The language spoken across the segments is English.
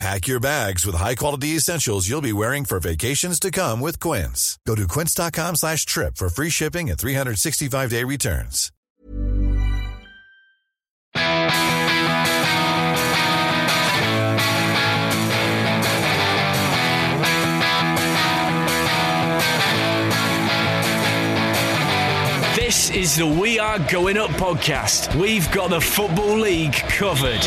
Pack your bags with high-quality essentials you'll be wearing for vacations to come with Quince. Go to quince.com slash trip for free shipping and 365-day returns. This is the We Are Going Up podcast. We've got the Football League covered.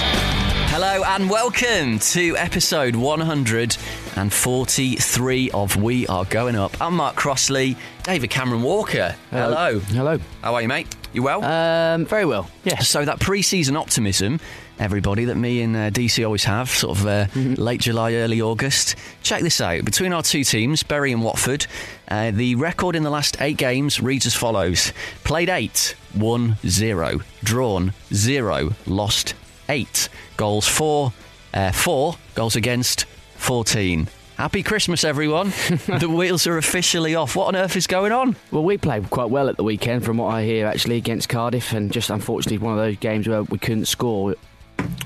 Hello and welcome to episode 143 of We Are Going Up. I'm Mark Crossley, David Cameron Walker. Hello. Hello. How are you, mate? You well? Um, very well. Yeah. so that pre-season optimism, everybody, that me and uh, DC always have, sort of uh, late July, early August. Check this out. Between our two teams, Bury and Watford, uh, the record in the last eight games reads as follows: played eight, won zero, drawn zero, lost eight, goals four, uh, four goals against fourteen. Happy Christmas, everyone! the wheels are officially off. What on earth is going on? Well, we played quite well at the weekend, from what I hear, actually, against Cardiff, and just unfortunately one of those games where we couldn't score.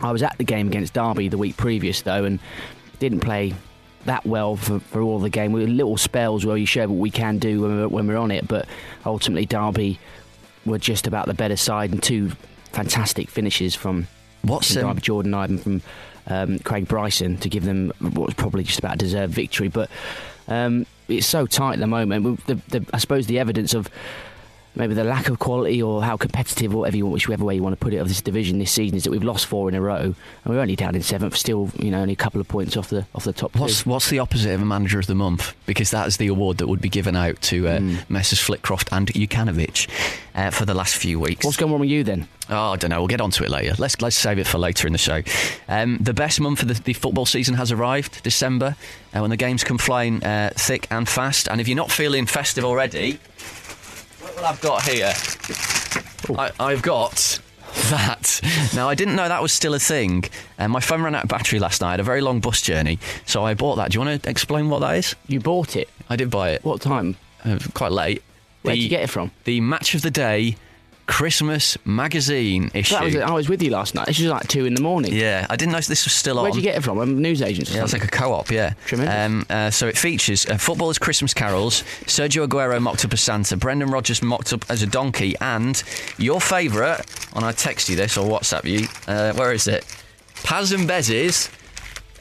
I was at the game against Derby the week previous, though, and didn't play that well for, for all the game. We had little spells where you show what we can do when we're, when we're on it, but ultimately Derby were just about the better side, and two fantastic finishes from What's from um, Jordan Ibe from um, Craig Bryson to give them what was probably just about a deserved victory. But um, it's so tight at the moment. The, the, I suppose the evidence of maybe the lack of quality or how competitive, or whatever you, whichever way you want to put it, of this division this season is that we've lost four in a row and we're only down in seventh, still you know only a couple of points off the off the top. What's two. what's the opposite of a manager of the month? Because that is the award that would be given out to uh, Hmm. Messrs. Flitcroft and Jokanovic uh, for the last few weeks. What's going on with you then? Oh, I don't know. We'll get onto it later. Let's let's save it for later in the show. Um, the best month of the, the football season has arrived, December, uh, when the games come flying uh, thick and fast. And if you're not feeling festive already, I've got here. I, I've got that. Now, I didn't know that was still a thing. Uh, my phone ran out of battery last night. I had a very long bus journey, so I bought that. Do you want to explain what that is? You bought it. I did buy it. What time? Uh, quite late. Where did you get it from? The Match of the Day Christmas magazine issue. That was, I was with you last night. This was like two in the morning. Yeah, I didn't know this was still on. Where'd you get it from? A news agent? Yeah, it's like a co-op, yeah. Tremendous. Um, uh, so it features uh, footballers' Christmas carols, Sergio Aguero mocked up as Santa, Brendan Rodgers mocked up as a donkey, and your favourite, and I text you this or WhatsApp you, uh, where is it? Paz and Bez's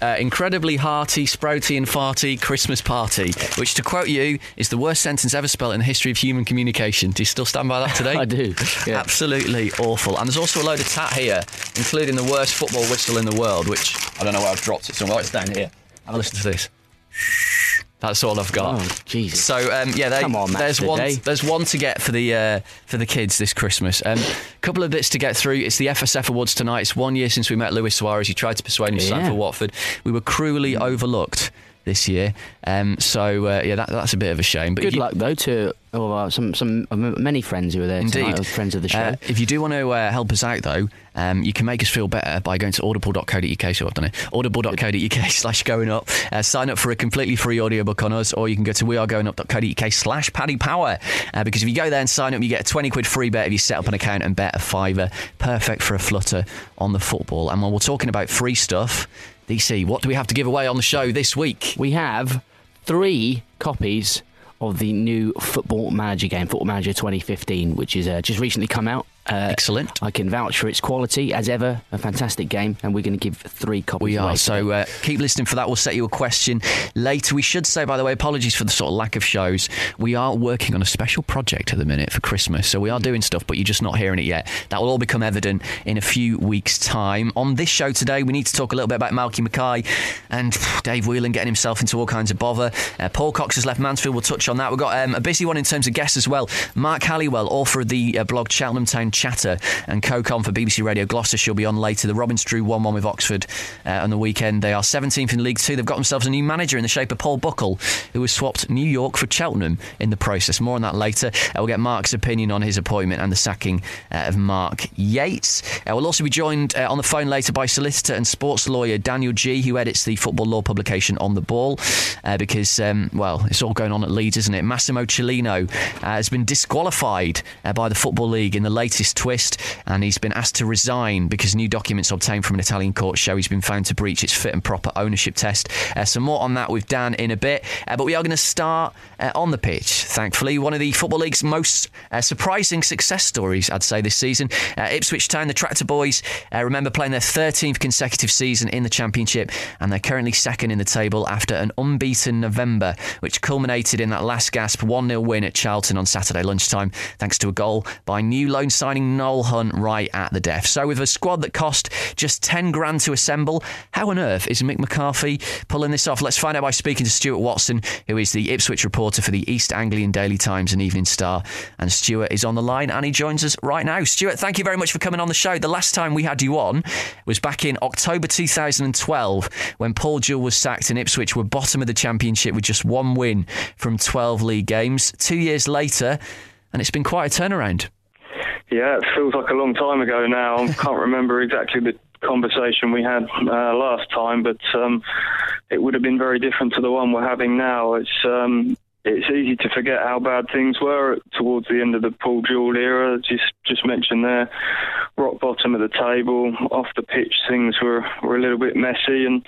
uh, incredibly hearty, sprouty and farty Christmas party, which, to quote you, is the worst sentence ever spelt in the history of human communication. Do you still stand by that today? I do. Yeah. Absolutely awful. And there's also a load of tat here, including the worst football whistle in the world, which I don't know where I've dropped it somewhere. It's down here. Have a listen to this. That's all I've got. Oh, Jesus. So um, yeah, they, Come on, Matt, there's one. today. There's one to get for the uh, for the kids this Christmas. A um, couple of bits to get through. It's the FSF Awards tonight. It's one year since we met Luis Suarez. He tried to persuade him to sign for Watford. We were cruelly overlooked this year. Um, so uh, yeah, that, that's a bit of a shame. But Good you- luck though to oh, uh, some some uh, many friends who were there Indeed. uh, friends of the show. Uh, if you do want to uh, help us out, though, um, you can make us feel better by going to audible.co.uk. So I've done it. Audible.co.uk slash going up. Uh, sign up for a completely free audiobook on us, or you can go to wearegoingup.co.uk slash Paddy Power. Uh, because if you go there and sign up, you get a 20 quid free bet if you set up an account and bet a fiver. Perfect for a flutter on the football. And while we're talking about free stuff, DC, what do we have to give away on the show this week? we have three copies of the new Football Manager game, Football Manager 2015, which is uh, just recently come out. Uh, Excellent. I can vouch for its quality as ever. A fantastic game, and we're going to give three copies. We are. So uh, keep listening for that. We'll set you a question later. We should say, by the way, apologies for the sort of lack of shows. We are working on a special project at the minute for Christmas. So we are doing stuff, but you're just not hearing it yet. That will all become evident in a few weeks' time. On this show today, we need to talk a little bit about Malky Mackay and Dave Whelan getting himself into all kinds of bother. Uh, Paul Cox has left Mansfield. We'll touch on that. We've got um, a busy one in terms of guests as well. Mark Halliwell, author of the uh, blog Cheltenham Town chatter. And co-com for BBC Radio Gloucester she'll be on later. The Robins drew 1-1 with Oxford uh, on the weekend. They are 17th in League Two. They've got themselves a new manager in the shape of Paul Buckle, who has swapped New York for Cheltenham in the process. More on that later. Uh, we'll get Mark's opinion on his appointment and the sacking uh, of Mark Yates. Uh, we'll also be joined uh, on the phone later by solicitor and sports lawyer Daniel Geey, who edits the football law publication On the Ball, uh, because, um, well, it's all going on at Leeds, isn't it? Massimo Cellino has been disqualified by the Football League in the latest twist, and he's been asked to resign because new documents obtained from an Italian court show he's been found to breach its fit and proper ownership test. Uh, some more on that with Dan in a bit, uh, but we are going to start uh, on the pitch. Thankfully, one of the Football League's most uh, surprising success stories, I'd say, this season. Uh, Ipswich Town, the Tractor Boys, uh, remember playing their 13th consecutive season in the Championship, and they're currently second in the table after an unbeaten November, which culminated in that last gasp 1 0 win at Charlton on Saturday lunchtime, thanks to a goal by new loan signing Noel Hunt right at the death. So, with a squad that cost just 10 grand to assemble, how on earth is Mick McCarthy pulling this off? Let's find out by speaking to Stuart Watson, who is the Ipswich reporter for the East Anglian Daily Times and Evening Star. And Stuart is on the line and he joins us right now. Stuart, thank you very much for coming on the show. The last time we had you on was back in October 2012 when Paul Jewell was sacked and Ipswich were bottom of the Championship with just one win from 12 league games. Two years later, and it's been quite a turnaround. Yeah, it feels like a long time ago now. I can't remember exactly the conversation we had uh, last time, but um, it would have been very different to the one we're having now. It's um, it's easy to forget how bad things were towards the end of the Paul Jewell era. Just just mentioned there, rock bottom of the table, off the pitch things were, were a little bit messy, and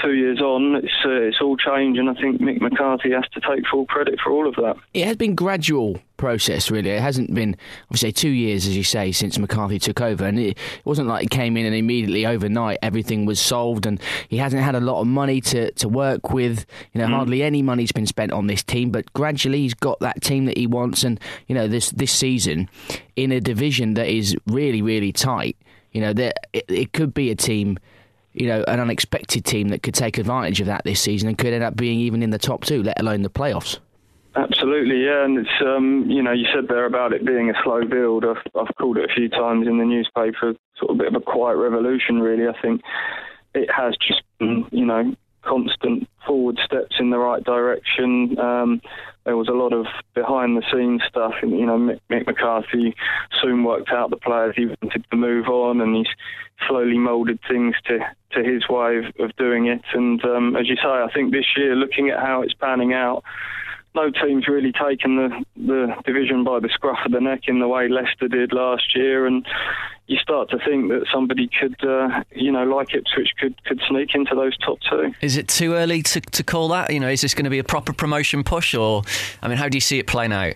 two years on, it's uh, it's all changed, and I think Mick McCarthy has to take full credit for all of that. It has been gradual process, really. It hasn't been, obviously, two years, as you say, since McCarthy took over, and it, wasn't like he came in and immediately overnight everything was solved, and he hasn't had a lot of money to, to work with. You know, mm. hardly any money's been spent on this team, but gradually he's got that team that he wants, and you know, this this season in a division that is really, really tight. You know, that it, it could be a team you know, an unexpected team that could take advantage of that this season and could end up being even in the top two, let alone the playoffs. Absolutely, yeah, and it's um, you know you said there about it being a slow build. I've, I've called it a few times in the newspaper, sort of a bit of a quiet revolution. Really, I think it has just been, you know constant forward steps in the right direction. Um, there was a lot of behind the scenes stuff. And, you know, Mick, Mick, McCarthy soon worked out the players he wanted to move on, and he's slowly moulded things to, to his way of, of doing it. And um, as you say, I think this year, looking at how it's panning out, no team's really taken the, the division by the scruff of the neck in the way Leicester did last year, and you start to think that somebody could, uh, you know, like Ipswich, could could sneak into those top two. Is it too early to, to call that? You know, is this going to be a proper promotion push, or I mean, how do you see it playing out?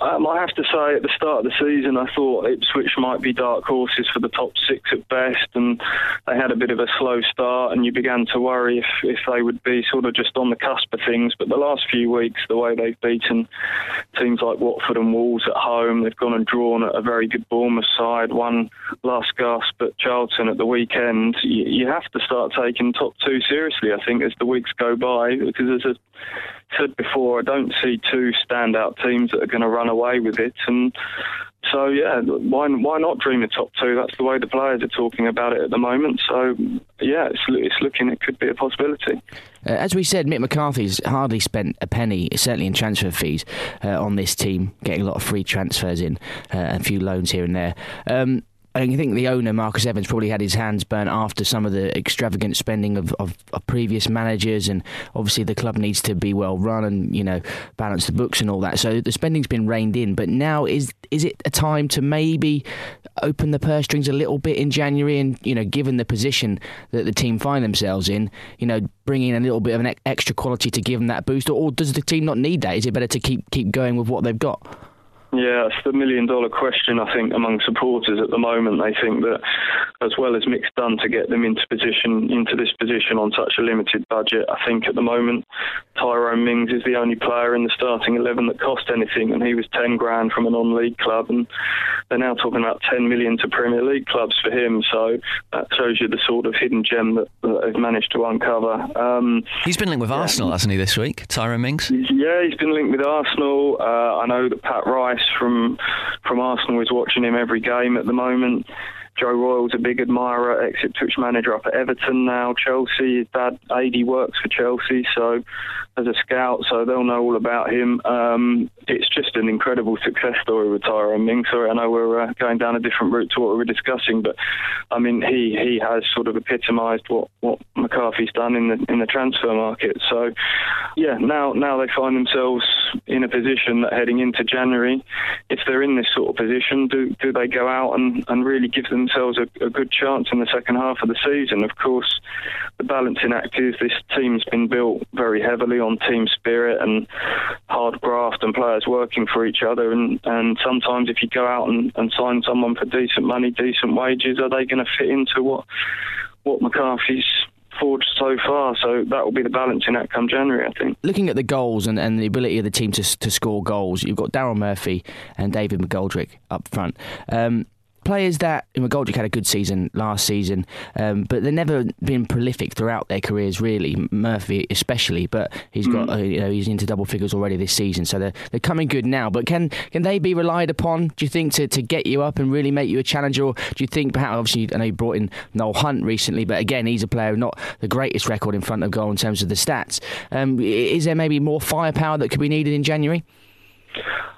Um, I have to say, at the start of the season, I thought Ipswich might be dark horses for the top six at best, and they had a bit of a slow start, and you began to worry if, if they would be sort of just on the cusp of things. But the last few weeks, the way they've beaten teams like Watford and Wolves at home, they've gone and drawn at a very good Bournemouth side, one last gasp at Charlton at the weekend. You, you have to start taking top two seriously, I think, as the weeks go by, because there's a said before, I don't see two standout teams that are going to run away with it. And so, yeah, why why not dream of top two? That's the way the players are talking about it at the moment. So, yeah, it's, it's looking it could be a possibility. Uh, as we said, Mick McCarthy's hardly spent a penny, certainly in transfer fees, uh, on this team, getting a lot of free transfers in, uh, a few loans here and there. Um, I think the owner, Marcus Evans, probably had his hands burnt after some of the extravagant spending of, of, of, previous managers, and obviously the club needs to be well run and you know balance the books and all that. So the spending's been reined in, but now is is it a time to maybe open the purse strings a little bit in January, and you know, given the position that the team find themselves in, you know, bringing a little bit of an extra quality to give them that boost, or, or does the team not need that? Is it better to keep keep going with what they've got? Yeah, it's the million dollar question, I think, among supporters at the moment. They think that as well as Mick's done to get them into position into this position on such a limited budget. I think at the moment Tyrone Mings is the only player in the starting eleven that cost anything, and he was ten grand from a non-league club, and they're now talking about ten million to Premier League clubs for him. So that shows you the sort of hidden gem that, that they've managed to uncover. Um, he's been linked with yeah. Arsenal, hasn't he, this week, Tyrone Mings? Yeah, he's been linked with Arsenal. Uh, I know that Pat Rice from from Arsenal is watching him every game at the moment. Joe Royle's a big admirer, ex Ipswich manager up at Everton now. Chelsea, his dad, Adie, works for Chelsea, so as a scout, so they'll know all about him. Um, it's just an incredible success story with Tyrone Ming. Sorry, I know we're uh, going down a different route to what we were discussing, but I mean, he he has sort of epitomised what, what McCarthy's done in the in the transfer market. So, yeah, now now they find themselves in a position that heading into January, if they're in this sort of position, do do they go out and, and really give themselves a, a good chance in the second half of the season? Of course, the balancing act is this team's been built very heavily on team spirit and hard graft and players working for each other. And, and sometimes if you go out and, and sign someone for decent money, decent wages, are they going to fit into what what McCarthy's forged so far. So that will be the balancing act come January, I think. Looking at the goals and, and the ability of the team to, to score goals, you've got Daryl Murphy and David McGoldrick up front. Um, players that McGoldrick had a good season last season, um, but they've never been prolific throughout their careers. Really, Murphy especially, but he's got mm. uh, you know he's into double figures already this season, so they're they're coming good now. But can can they be relied upon? Do you think to, to get you up and really make you a challenger, or do you think perhaps obviously I know you brought in Noel Hunt recently, but again he's a player not the greatest record in front of goal in terms of the stats. Um, is there maybe more firepower that could be needed in January?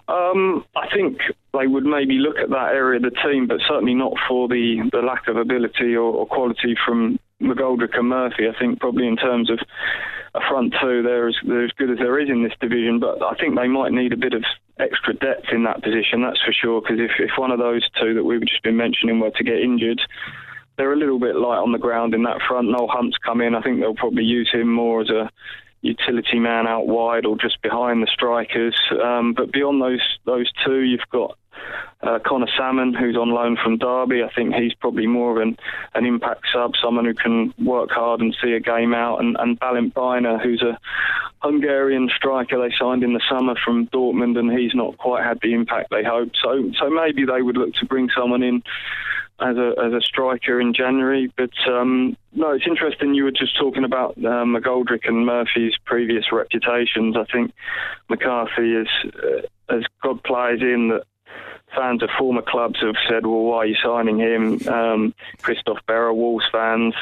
Um, I think they would maybe look at that area of the team, but certainly not for the, the lack of ability or, or quality from McGoldrick and Murphy. I think probably in terms of a front two, they're as, they're as good as there is in this division, but I think they might need a bit of extra depth in that position, that's for sure, because if, if one of those two that we've just been mentioning were to get injured, they're a little bit light on the ground in that front. Noel Hunt's come in. I think they'll probably use him more as a utility man out wide or just behind the strikers. Um, but beyond those those two, you've got uh, Conor Sammon, who's on loan from Derby. I think he's probably more of an, an impact sub, someone who can work hard and see a game out. And, and Balint Bajner, who's a Hungarian striker they signed in the summer from Dortmund, and he's not quite had the impact they hoped. So, so maybe they would look to bring someone in as a as a striker in January. But um, no, it's interesting. You were just talking about uh, McGoldrick and Murphy's previous reputations. I think McCarthy is uh, has got players in that fans of former clubs have said, "Well, why are you signing him?" Um, Christophe Berra, Wolves fans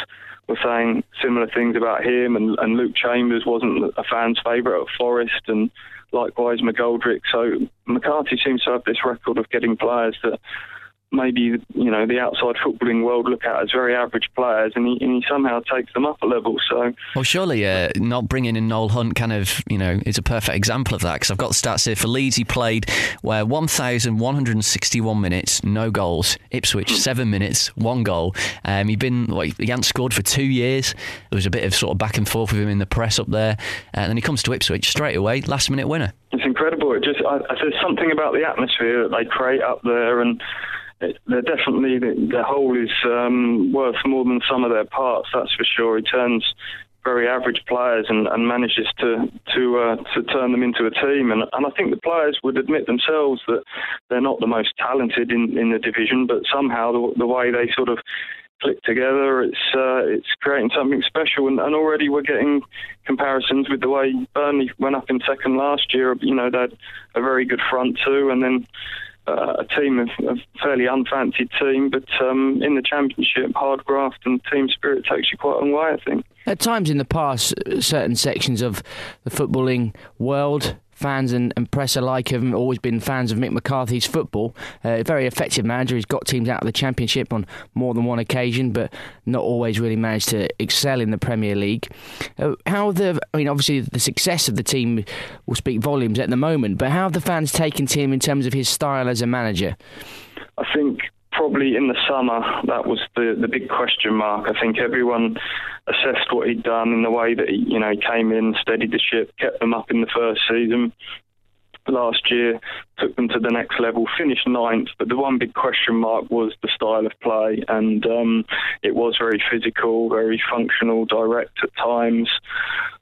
were saying similar things about him, and, and Luke Chambers wasn't a fan's favourite at Forest, and likewise McGoldrick. So McCarthy seems to have this record of getting players that maybe you know the outside footballing world look at as very average players, and he, and he somehow takes them up a level. So, well, surely uh, not bringing in Noel Hunt kind of you know is a perfect example of that because I've got the stats here for Leeds. He played where 1,161 minutes, no goals. Ipswich hmm. seven minutes, one goal. Um, he'd been well, he hadn't scored for two years. There was a bit of sort of back and forth with him in the press up there, and then he comes to Ipswich straight away, last minute winner. It's incredible. It just I, there's something about the atmosphere that they create up there and they're definitely the, whole is um, worth more than some of their parts. That's for sure. He turns very average players and, and manages to to uh, to turn them into a team. And, and I think the players would admit themselves that they're not the most talented in, in the division, but somehow the, the way they sort of click together, it's uh, it's creating something special. And, and, already we're getting comparisons with the way Burnley went up in second last year. You know, they had a very good front two, and then uh, a team of a fairly unfancied team, but um, in the championship, hard graft and team spirit takes you quite a long way, I think. At times in the past, certain sections of the footballing world fans and, and press alike have always been fans of Mick McCarthy's football. Uh, very effective manager. He's got teams out of the Championship on more than one occasion, but not always really managed to excel in the Premier League. Uh, how the, I mean, obviously the success of the team will speak volumes at the moment, but how have the fans taken to him in terms of his style as a manager? I think probably in the summer that was the the big question mark. I think everyone assessed what he'd done in the way that he, you know came in, steadied the ship, kept them up in the first season. Last year, took them to the next level, finished ninth. But the one big question mark was the style of play, and um, it was very physical, very functional, direct at times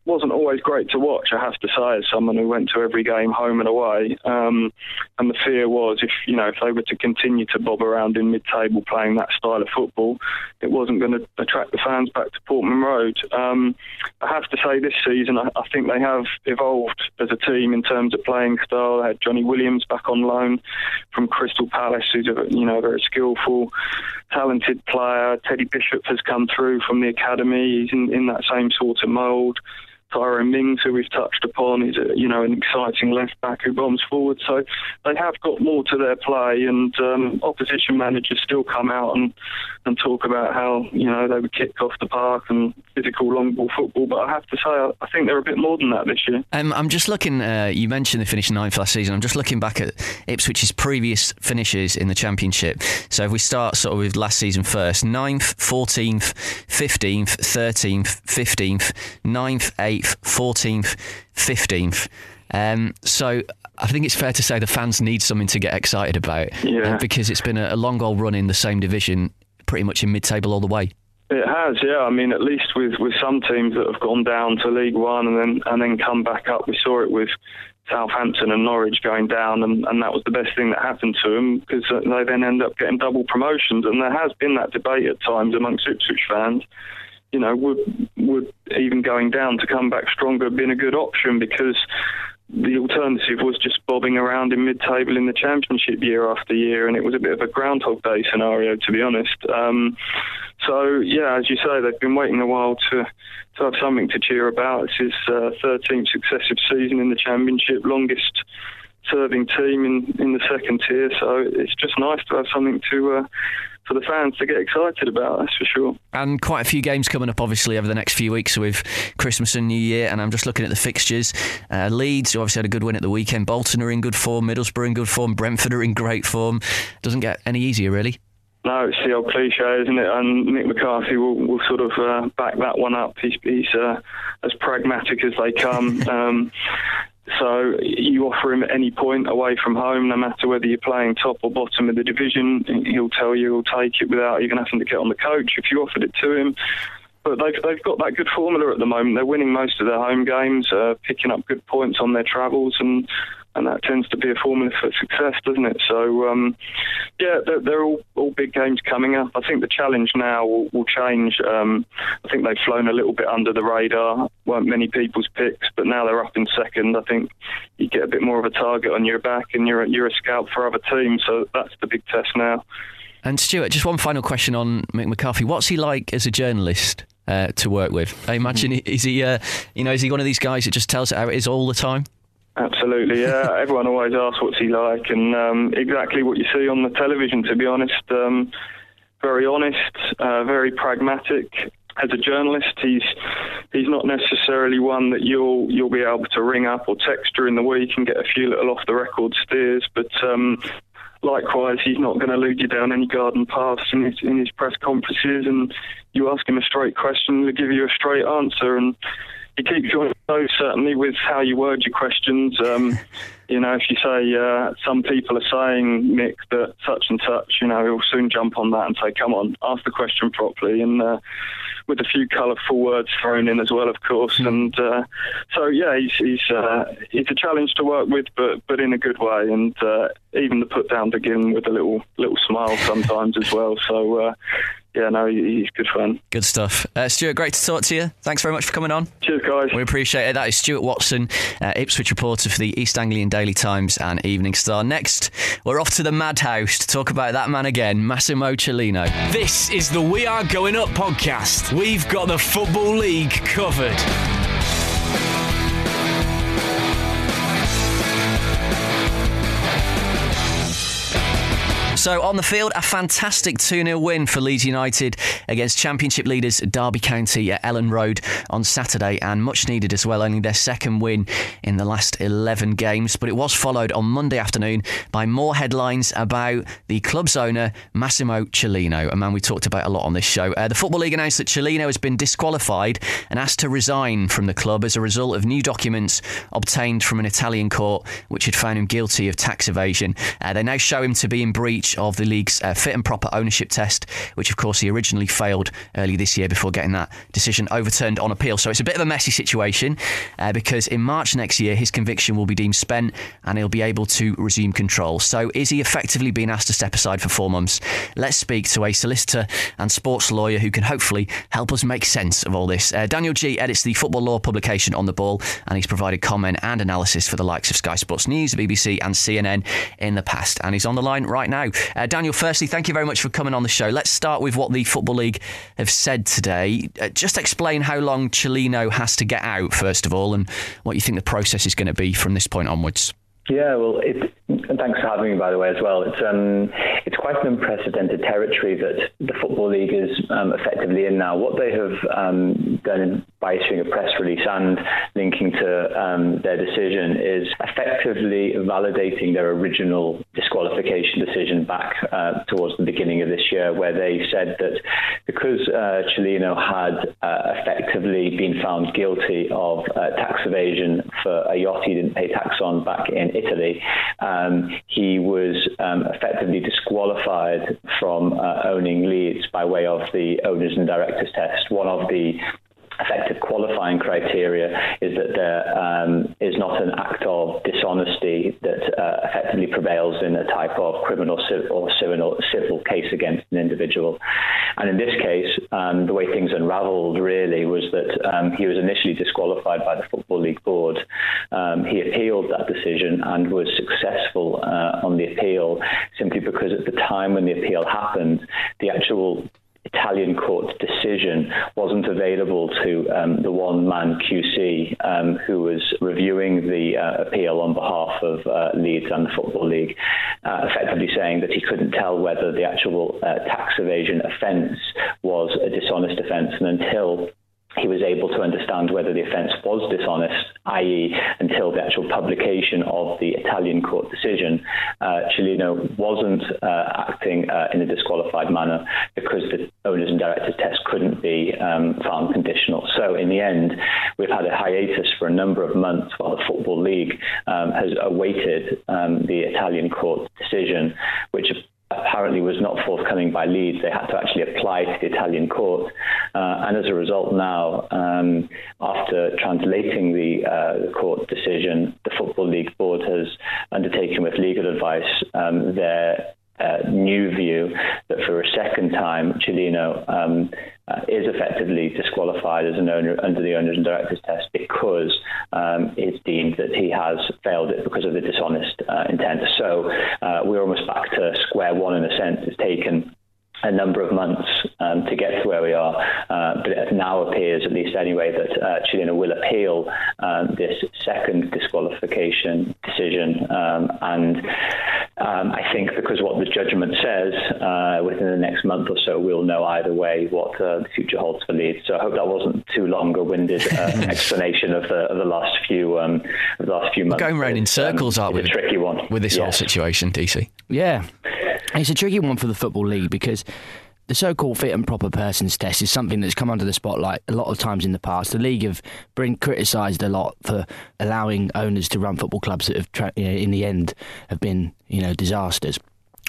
wasn't always great to watch, I have to say, as someone who went to every game home and away. Um, and the fear was if you know if they were to continue to bob around in mid-table playing that style of football, it wasn't going to attract the fans back to Portman Road. Um, I have to say, this season I, I, think they have evolved as a team in terms of playing style. They had Jonny Williams back on loan from Crystal Palace, who's a you know very skillful, talented player. Teddy Bishop has come through from the academy. He's in, in that same sort of mould. Tyrone Mings, who we've touched upon, is a, you know an exciting left back who bombs forward. So they have got more to their play, and um, opposition managers still come out and and talk about how you know they would kick off the park and physical long ball football. But I have to say, I think they're a bit more than that this year. Um, I'm just looking. Uh, you mentioned they finished ninth last season. I'm just looking back at Ipswich's previous finishes in the championship. So if we start sort of with last season first, ninth, fourteenth, fifteenth, thirteenth, fifteenth, ninth, eighth, fourteenth, fifteenth. Um, so I think it's fair to say the fans need something to get excited about yeah. because it's been a, a long old run in the same division, pretty much in mid-table all the way. It has, yeah. I mean, at least with, with some teams that have gone down to League One and then and then come back up. We saw it with Southampton and Norwich going down, and, and that was the best thing that happened to them because they then end up getting double promotions. And there has been that debate at times amongst Ipswich fans. You know, would would even going down to come back stronger been a good option because the alternative was just bobbing around in mid-table in the championship year after year, and it was a bit of a Groundhog Day scenario, to be honest. Um, so yeah, as you say, they've been waiting a while to to have something to cheer about. It's his uh, 13th successive season in the championship, longest serving team in in the second tier. So it's just nice to have something to. Uh, for the fans to get excited about, that's for sure. And quite a few games coming up, obviously, over the next few weeks with Christmas and New Year. And I'm just looking at the fixtures. Uh, Leeds, who obviously had a good win at the weekend. Bolton are in good form. Middlesbrough in good form. Brentford are in great form. Doesn't get any easier, really. No, it's the old cliche, isn't it? And Nick McCarthy will, will sort of uh, back that one up. He's, he's uh, as pragmatic as they come. um, so you offer him at any point away from home, no matter whether you're playing top or bottom of the division, he'll tell you he'll take it without even having to get on the coach if you offered it to him. But they've they've got that good formula at the moment. They're winning most of their home games, uh, picking up good points on their travels, and and that tends to be a formula for success, doesn't it? So, um, yeah, they're, they're, all, all big games coming up. I think the challenge now will, will change. Um, I think they've flown a little bit under the radar, weren't many people's picks, but now they're up in second. I think you get a bit more of a target on your back, and you're you're a scout for other teams. So that's the big test now. And Stuart, just one final question on Mick McCarthy. What's he like as a journalist? Uh, to work with, I imagine is he, uh, you know, is he one of these guys that just tells it how it is all the time? Absolutely, yeah. Everyone always asks what's he like, and um, exactly what you see on the television. To be honest, um, very honest, uh, very pragmatic. As a journalist, he's he's not necessarily one that you'll you'll be able to ring up or text during the week and get a few little off the record steers. But um, likewise, he's not going to lead you down any garden paths in his in his press conferences. And you ask him a straight question, he'll give you a straight answer. And you keep your nose certainly with how you word your questions. Um, you know, if you say uh, some people are saying Mick that such and such, you know, he'll soon jump on that and say, "Come on, ask the question properly." And uh, with a few colourful words thrown in as well, of course. Mm. And uh, so, yeah, he's he's, uh, he's a challenge to work with, but but in a good way. And uh, even the put down begin with a little little smile sometimes as well. So uh, yeah, no, he's good fun. Good stuff. Uh, Stuart, great to talk to you. Thanks very much for coming on. Cheers, guys. We appreciate it. That is Stuart Watson, uh, Ipswich reporter for the East Anglian Daily Times and Evening Star. Next, we're off to the Madhouse to talk about that man again, Massimo Cellino. This is the We Are Going Up podcast. We've got the Football League covered. So on the field, a fantastic 2 0 win for Leeds United against Championship leaders Derby County at Elland Road on Saturday, and much needed as well, only their second win in the last 11 games. But it was followed on Monday afternoon by more headlines about the club's owner, Massimo Cellino, a man we talked about a lot on this show. Uh, the Football League announced that Cellino has been disqualified and asked to resign from the club as a result of new documents obtained from an Italian court which had found him guilty of tax evasion. Uh, they now show him to be in breach of the league's uh, fit and proper ownership test, which of course he originally failed early this year before getting that decision overturned on appeal. So it's a bit of a messy situation uh, because in March next year his conviction will be deemed spent and he'll be able to resume control. So is he effectively being asked to step aside for four months? Let's speak to a solicitor and sports lawyer who can hopefully help us make sense of all this. Uh, Daniel Geey edits the football law publication on the ball and he's provided comment and analysis for the likes of Sky Sports News, BBC, and CNN in the past. And he's on the line right now. Uh, Daniel, firstly, thank you very much for coming on the show. Let's start with what the Football League have said today. Uh, just explain how long Cellino has to get out, first of all, and what you think the process is going to be from this point onwards. Yeah, well, it, thanks for having me, by the way, as well. It's um, it's quite an unprecedented territory that the Football League is um, effectively in now. What they have um, done by issuing a press release and linking to um, their decision is effectively validating their original disqualification decision back uh, towards the beginning of this year, where they said that because uh, had uh, effectively been found guilty of uh, tax evasion for a yacht he didn't pay tax on back in Italy, um, he was um, effectively disqualified from uh, owning Leeds by way of the owners and directors test. One of the effective qualifying criteria is that there um, is not an act of dishonesty that uh, effectively prevails in a type of criminal or civil, civil case against an individual. And in this case, um, the way things unraveled really was that um, he was initially disqualified by the Football League Board. Um, he appealed that decision and was successful uh, on the appeal simply because at the time when the appeal happened, the actual Italian court decision wasn't available to um, the one man QC um, who was reviewing the uh, appeal on behalf of uh, Leeds and the Football League, uh, effectively saying that he couldn't tell whether the actual uh, tax evasion offence was a dishonest offence. And until he was able to understand whether the offence was dishonest, i.e., until the actual publication of the Italian court decision, uh, Cellino wasn't uh, acting uh, in a disqualified manner because the owners and directors test couldn't be um, found conditional. So, in the end, we've had a hiatus for a number of months while the Football League um, has awaited um, the Italian court decision, which apparently was not forthcoming by Leeds. They had to actually apply to the Italian court. Uh, and as a result, now, um, after translating the, uh, court decision, the Football League Board has undertaken with legal advice um, their uh, new view that for a second time, Cellino um, uh, is effectively disqualified as an owner under the owners and directors test because um, it's deemed that he has failed it because of the dishonest uh, intent. So uh, we're almost back to square one in a sense. It's taken a number of months um, to get to where we are. Uh, but it now appears, at least anyway, that uh, Cellino will appeal um, this second disqualification decision. Um, and um, I think because what the judgment says, uh, within the next month or so, we'll know either way what uh, the future holds for Leeds. So I hope that wasn't too long a winded uh, explanation of the, of the last few um, of the last few months. We're going around in circles, um, aren't we? A tricky one with this yes. whole situation, DC. Yeah. It's a tricky one for the Football League because the so-called fit and proper persons test is something that's come under the spotlight a lot of times in the past. The league have been criticised a lot for allowing owners to run football clubs that have, tra- you know, in the end, have been you know disasters.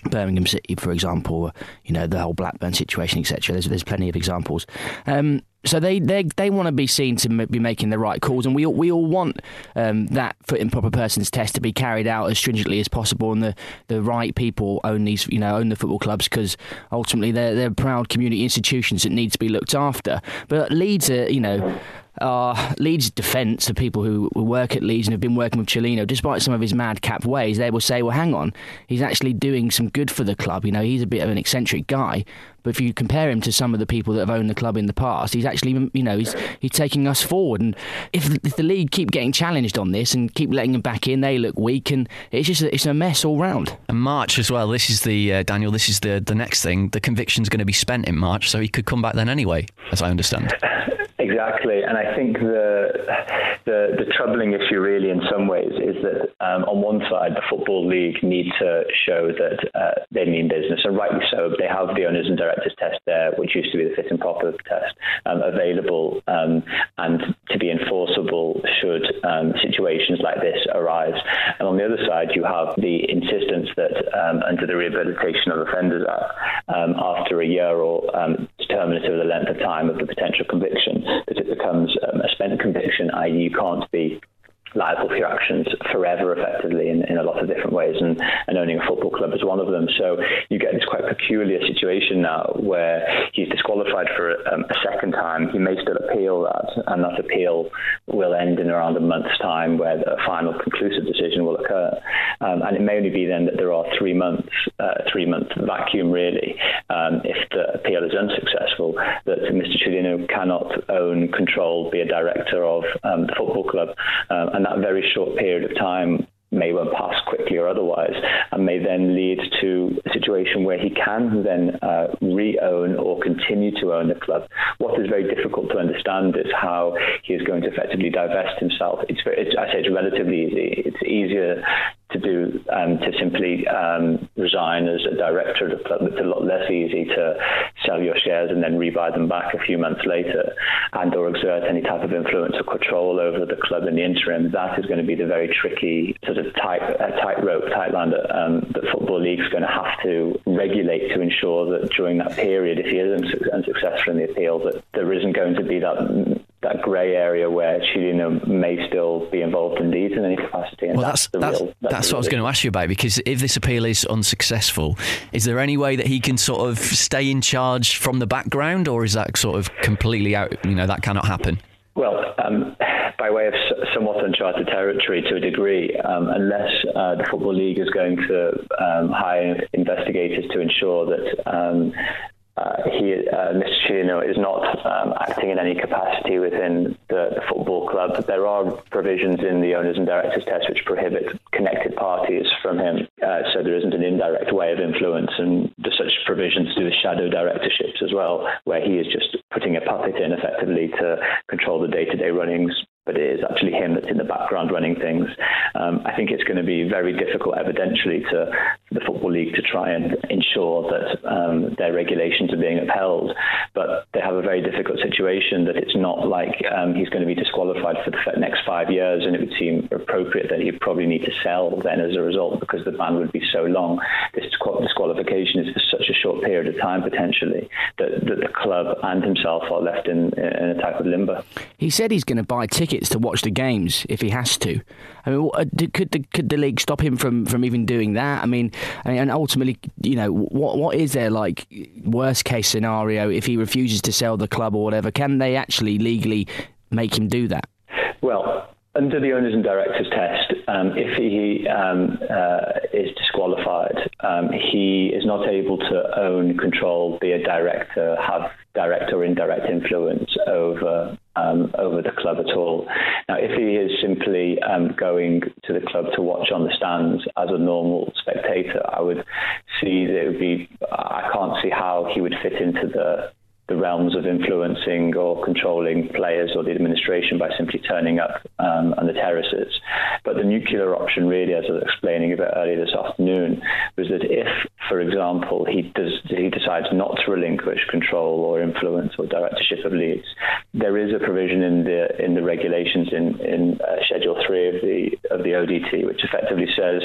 Birmingham City, for example, you know the whole Blackburn situation, etc. There's there's plenty of examples. Um, so they they, they want to be seen to be making the right calls, and we all, we all want um, that fit and proper persons test to be carried out as stringently as possible, and the, the right people own these you know own the football clubs because ultimately they're they're proud community institutions that need to be looked after. But Leeds are you know uh, Leeds defence, the people who work at Leeds and have been working with Cellino, despite some of his madcap ways, they will say, well, hang on, he's actually doing some good for the club. You know, he's a bit of an eccentric guy. But if you compare him to some of the people that have owned the club in the past, he's actually, you know, he's he's taking us forward. And if, if the league keep getting challenged on this and keep letting him back in, they look weak, and it's just a, it's a mess all round. And March as well. This is the uh, Daniel. This is the the next thing. The conviction's going to be spent in March, so he could come back then anyway, as I understand. Exactly, and I think the, the the troubling issue, really, in some ways, is that um, on one side, the football league need to show that uh, they mean business, and rightly so. They have the owners and directors test there, which used to be the fit and proper test, um, available um, and to be enforceable should um, situations like this arise. And on the other side, you have the insistence that um, under the Rehabilitation of Offenders Act, um, after a year or determinative of the length of time of the potential conviction that it becomes um, a spent conviction, i.e., you can't be liable for your actions forever effectively in, in a lot of different ways and, and owning a football club is one of them. So you get this quite peculiar situation now where he's disqualified for um, a second time. He may still appeal that and that appeal will end in around a month's time where the final conclusive decision will occur. Um, and it may only be then that there are three months uh, three month vacuum really um, if the appeal is unsuccessful that Mr. Cellino cannot own control be a director of um, the football club. Um, that very short period of time may well pass quickly or otherwise, and may then lead to a situation where he can then uh, re-own or continue to own the club. What is very difficult to understand is how he is going to effectively divest himself. It's, it's I say it's relatively easy. It's easier to do um, to simply um, resign as a director of the club. It's a lot less easy to sell your shares and then rebuy them back a few months later, and or exert any type of influence or control over the club in the interim. That is going to be the very tricky sort of tight uh, tightrope, tight line that um, the football league is going to have to regulate to ensure that during that period, if he is unsuccessful in the appeal, that there isn't going to be that that grey area where Cellino may still be involved in these in any capacity. well, that's that's, real, that's, that's what I was going to ask you about because if this appeal is unsuccessful, is there any way that he can sort of stay in charge from the background, or is that sort of completely out? You know, that cannot happen. Well, um, by way of somewhat uncharted territory to a degree, um, unless uh, the Football League is going to um, hire investigators to ensure that um, uh, he, uh, Mr. Cellino is not um, acting in any capacity within the, the, football club. There are provisions in the owners and directors test which prohibit connected parties from him, uh, so there isn't an indirect way of influence. And there's such provisions do shadow directorships as well, where he is just putting a puppet in effectively to control the day-to-day runnings but it is actually him that's in the background running things. Um, I think it's going to be very difficult, evidentially, to the Football League to try and ensure that um, their regulations are being upheld. But they have a very difficult situation that it's not like um, he's going to be disqualified for the next five years, and it would seem appropriate that he'd probably need to sell then as a result because the ban would be so long. This disqualification is for such a short period of time, potentially, that, that the club and himself are left in, in a type of limbo. He said he's going to buy tickets tickets to watch the games if he has to. I mean, uh, could the could the league stop him from, from even doing that? I mean, and ultimately, you know, what what is their like worst case scenario if he refuses to sell the club or whatever? Can they actually legally make him do that? Well, under the owners and directors test, um, if he um, uh, is disqualified, um, he is not able to own, control, be a director, have direct or indirect influence over um, over the club at all. Now, if he is simply um, going to the club to watch on the stands as a normal spectator, I would see that it would be. I can't see how he would fit into the the realms of influencing or controlling players or the administration by simply turning up um, on the terraces. But the nuclear option, really, as I was explaining a bit earlier this afternoon, was that if, for example, he does he decides not to relinquish control or influence or directorship of Leeds, there is a provision in the in the regulations in in uh, Schedule Three of the of the ODT, which effectively says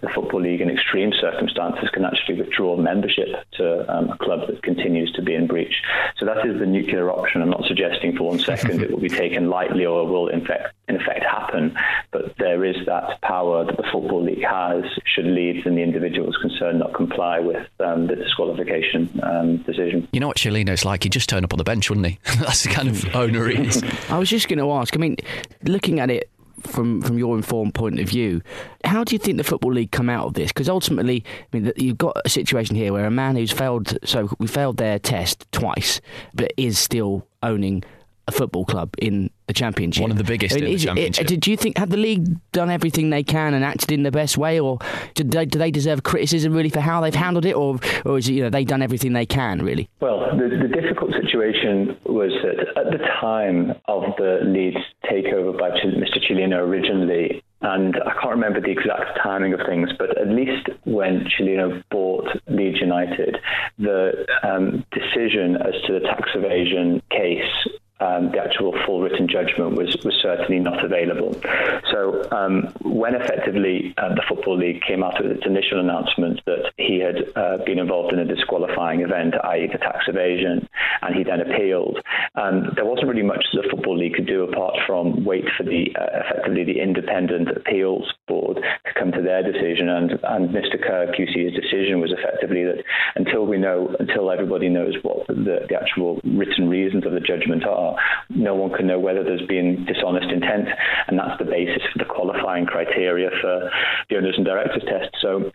the football league, in extreme circumstances, can actually withdraw membership to um, a club that continues to be in breach. So that is the nuclear option. I'm not suggesting for one second it will be taken lightly or will in fact, in effect happen, but there is that power that the Football League has should Leeds and the individuals concerned not comply with um, the disqualification um, decision. You know what Cellino's like? He'd just turn up on the bench, wouldn't he? That's the kind of owner he is. I was just going to ask. I mean, looking at it from from your informed point of view, how do you think the football league come out of this? Because ultimately, I mean, you've got a situation here where a man who's failed, so we failed their test twice, but is still owning a football club in the championship. One of the biggest I mean, in the championship. It, do you think have the league done everything they can and acted in the best way, or do they, do they deserve criticism really for how they've handled it, or or is it, you know they done everything they can really? Well, the, the difficult situation was that at the time of the Leeds takeover by Mr. Cellino originally, and I can't remember the exact timing of things, but at least when Cellino bought Leeds United, the um, decision as to the tax evasion case um, the actual full written judgment was, was certainly not available. So um, when effectively uh, the Football League came out with its initial announcement that he had uh, been involved in a disqualifying event, i.e. the tax evasion, and he then appealed, um, there wasn't really much the Football League could do apart from wait for the uh, effectively the independent appeals board to come to their decision. And, and Mr. Kerr QC's decision was effectively that until we know, until everybody knows what the, the actual written reasons of the judgment are, no one can know whether there's been dishonest intent, and that's the basis for the qualifying criteria for the owners and directors test. So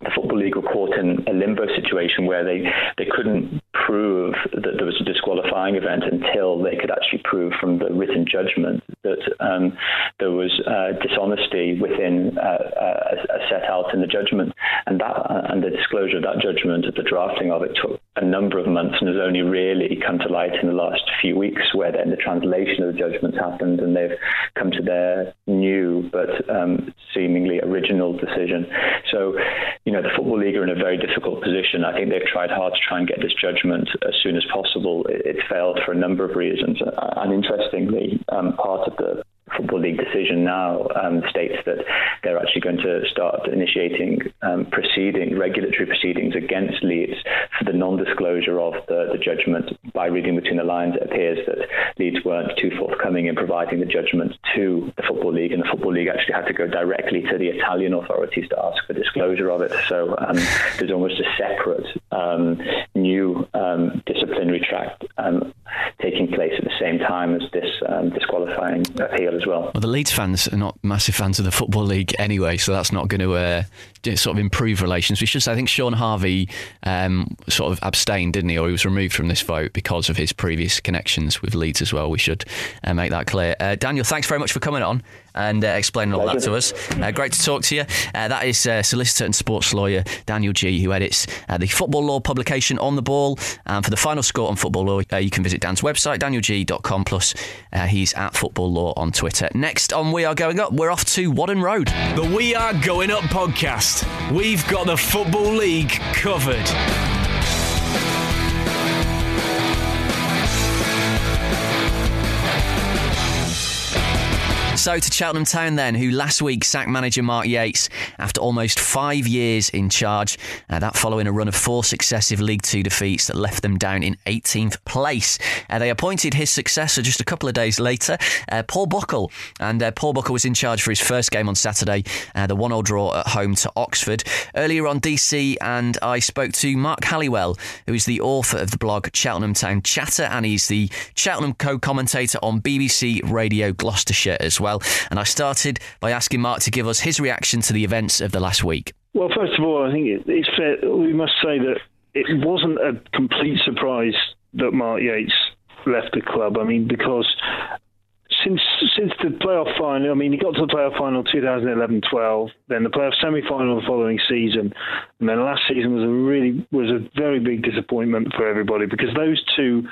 the Football League were caught in a limbo situation where they, they couldn't prove that there was a disqualifying event until they could actually prove from the written judgment that um, there was uh, dishonesty within uh, uh, set out in the judgment. And that uh, and the disclosure of that judgment, the drafting of it, took a number of months and has only really come to light in the last few weeks, where then the translation of the judgments happened and they've come to their new but um, seemingly original decision. So, you know, the Football League are in a very difficult position. I think they've tried hard to try and get this judgment as soon as possible. It, it failed for a number of reasons. And interestingly, um, part of the Football League decision now um, states that they're actually going to start initiating um, proceeding, regulatory proceedings against Leeds for the non-disclosure of the, the, judgment. By reading between the lines, it appears that Leeds weren't too forthcoming in providing the judgment to the Football League, and the Football League actually had to go directly to the Italian authorities to ask for disclosure of it. So um, there's almost a separate um, new um, disciplinary track um, taking place at the same time as this disqualifying appeal as well. Well, the Leeds fans are not massive fans of the Football League anyway, so that's not going to uh, sort of improve relations. We should say, I think Shaun Harvey um, sort of abstained, didn't he, or he was removed from this vote because of his previous connections with Leeds as well. We should uh, make that clear. Uh, Daniel, thanks very much for coming on and uh, explaining all that to us. Uh, great to talk to you. Uh, that is uh, solicitor and sports lawyer Daniel Geey, who edits uh, the football law publication On the Ball. And for the final score on football law, uh, you can visit Dan's website, danielgeey.com. Plus, he's at football law on Twitter. Next on We Are Going Up, we're off to Whaddon Road. The We Are Going Up podcast. We've got the Football League covered. So to Cheltenham Town then, who last week sacked manager Mark Yates after almost five years in charge. Uh, that following a run of four successive League Two defeats that left them down in 18th place. Uh, they appointed his successor just a couple of days later, uh, Paul Buckle. And uh, Paul Buckle was in charge for his first game on Saturday, uh, the 1 0 draw at home to Oxford. Earlier on, DC and I spoke to Mark Halliwell, who is the author of the blog Cheltenham Town Chatter, and he's the Cheltenham co commentator on BBC Radio Gloucestershire as well well. And I started by asking Mark to give us his reaction to the events of the last week. Well, first of all, I think it's fair. We must say that it wasn't a complete surprise that Mark Yates left the club. I mean, because since since the playoff final, I mean, he got to the playoff final 2011-12, then the playoff semi-final the following season, and then last season was a really was a very big disappointment for everybody because those two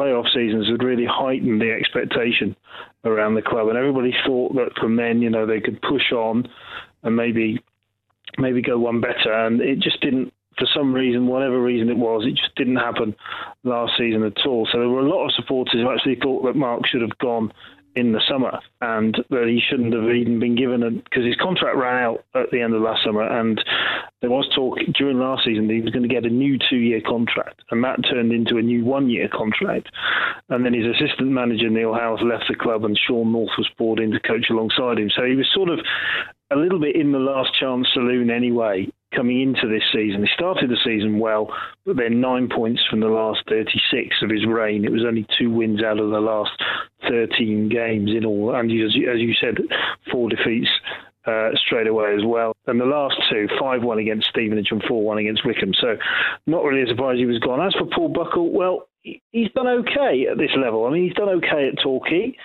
playoff seasons had really heightened the expectation around the club, and everybody thought that from then, you know, they could push on and maybe maybe go one better, and it just didn't. For some reason, whatever reason it was, it just didn't happen last season at all. So there were a lot of supporters who actually thought that Mark should have gone in the summer and that he shouldn't have even been given because his contract ran out at the end of last summer and there was talk during last season that he was going to get a new two-year contract and that turned into a new one-year contract. And then his assistant manager Neil Howes left the club and Sean North was brought in to coach alongside him. So he was sort of a little bit in the last chance saloon anyway coming into this season. He started the season well, but then nine points from the last 36 of his reign. It was only two wins out of the last 13 games in all. And as you, as you said, four defeats uh, straight away as well. And the last two, 5 1 against Stevenage and 4 1 against Wycombe. So, not really a surprise he was gone. As for Paul Buckle, well, he's done okay at this level. I mean, he's done okay at Torquay.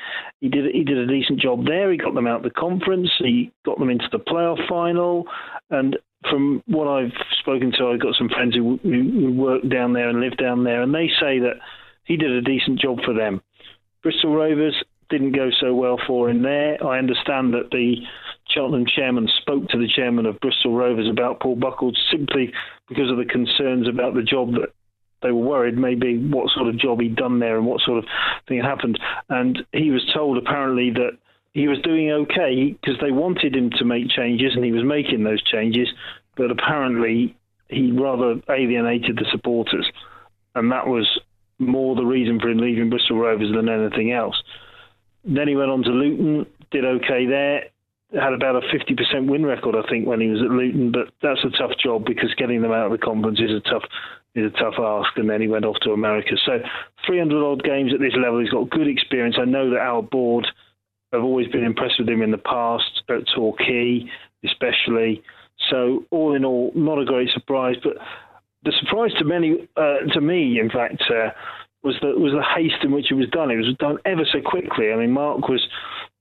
He did he did a decent job there. He got them out of the conference. He got them into the playoff final. And from what I've spoken to, I've got some friends who, who work down there and live down there, and they say that he did a decent job for them. Bristol Rovers didn't go so well for him there. I understand that the Cheltenham chairman spoke to the chairman of Bristol Rovers about Paul Buckles simply because of the concerns about the job that they were worried maybe what sort of job he'd done there and what sort of thing had happened. And he was told apparently that he was doing okay because they wanted him to make changes and he was making those changes, but apparently he rather alienated the supporters. And that was more the reason for him leaving Bristol Rovers than anything else. Then he went on to Luton, did okay there had about a 50% win record, I think, when he was at Luton. But that's a tough job because getting them out of the conference is a tough is a tough ask. And then he went off to America. So 300 odd games at this level. He's got good experience. I know that our board have always been impressed with him in the past at Torquay, especially. So all in all, not a great surprise. But the surprise to many, uh, to me, in fact. Uh, was the was the haste in which it was done. It was done ever so quickly. I mean, Mark was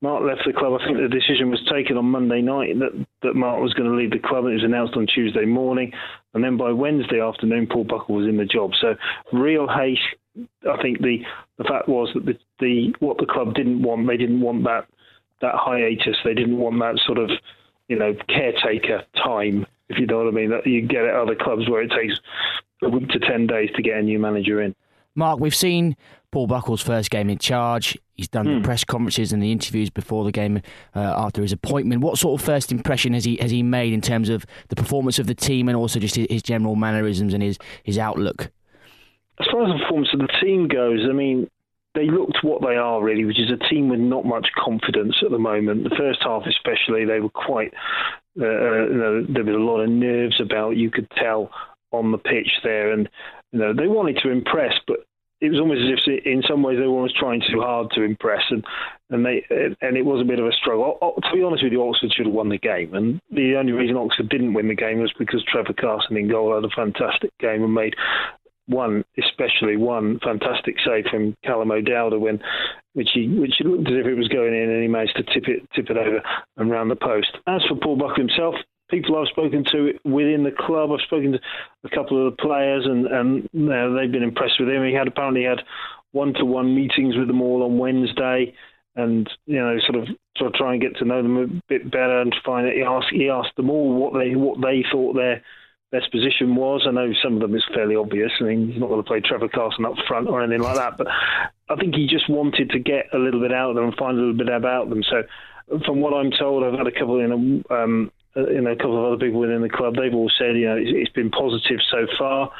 Mark left the club. I think the decision was taken on Monday night that, that Mark was going to leave the club. It was announced on Tuesday morning, and then by Wednesday afternoon, Paul Buckle was in the job. So real haste. I think the the fact was that the, the what the club didn't want, they didn't want that that hiatus. They didn't want that sort of you know caretaker time, if you know what I mean. That you get at other clubs where it takes a week to ten days to get a new manager in. Mark, we've seen Paul Buckle's first game in charge. He's done the hmm. press conferences and the interviews before the game uh, after his appointment. What sort of first impression has he has he made in terms of the performance of the team and also just his, his general mannerisms and his his outlook? As far as the performance of the team goes, I mean, they looked what they are really, which is a team with not much confidence at the moment. The first half, especially, they were quite. Uh, uh you know, there was a lot of nerves about. You could tell on the pitch there, and you know they wanted to impress, but it was almost as if in some ways they were almost trying too hard to impress, and and they and it was a bit of a struggle. To be honest with you, Oxford should have won the game, and the only reason Oxford didn't win the game was because Trevor Carson in goal had a fantastic game and made one, especially one fantastic save from Callum O'Dowda when, which he which looked as if it was going in, and he managed to tip it tip it over and round the post. As for Paul Buck himself, people I've spoken to within the club. I've spoken to a couple of the players, and and they've been impressed with him. He had apparently had one-to-one meetings with them all on Wednesday, and you know, sort of sort of try and get to know them a bit better and find out. He asked he asked them all what they what they thought their best position was. I know some of them is fairly obvious. I mean, he's not going to play Trevor Carson up front or anything like that, but I think he just wanted to get a little bit out of them and find a little bit about them. So, from what I'm told, I've had a couple in a, um, Uh, you know, a couple of other people within the club, they've all said, you know, it's, it's been positive so far.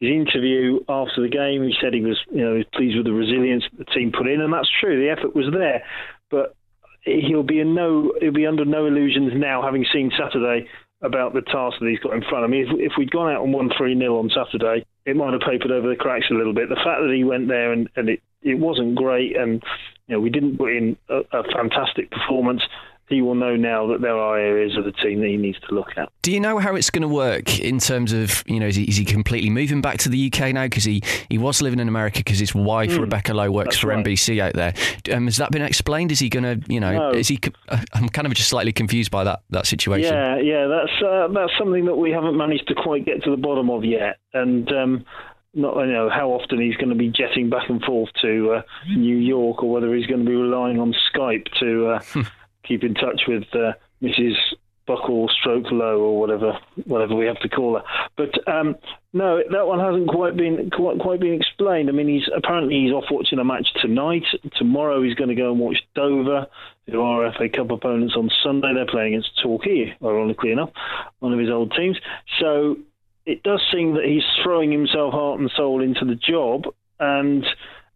His interview after the game, he said he was, you know, pleased with the resilience the team put in, and that's true. The effort was there, but he'll be in no, he'll be under no illusions now, having seen Saturday about the task that he's got in front. of mean, if, if we'd gone out and won 3 0 on Saturday, it might have papered over the cracks a little bit. The fact that he went there and, and it, it wasn't great, and you know, we didn't put in a, a fantastic performance he will know now that there are areas of the team that he needs to look at. Do you know how it's going to work in terms of, you know, is he, is he completely moving back to the UK now? Because he, he was living in America because his wife, mm, Rebecca Lowe, works for right. NBC out there. Um, has that been explained? Is he going to, you know, no. is he, I'm kind of just slightly confused by that, that situation. Yeah, yeah, that's, uh, that's something that we haven't managed to quite get to the bottom of yet. And, um, not you know how often he's going to be jetting back and forth to uh, New York, or whether he's going to be relying on Skype to uh, keep in touch with uh, Mrs. Buckle Stroke Lowe or whatever whatever we have to call her. But um, no, that one hasn't quite been quite, quite been explained. I mean, he's apparently he's off watching a match tonight. Tomorrow he's going to go and watch Dover, who are FA Cup opponents on Sunday. They're playing against Torquay, ironically enough, one of his old teams. So it does seem that he's throwing himself heart and soul into the job, and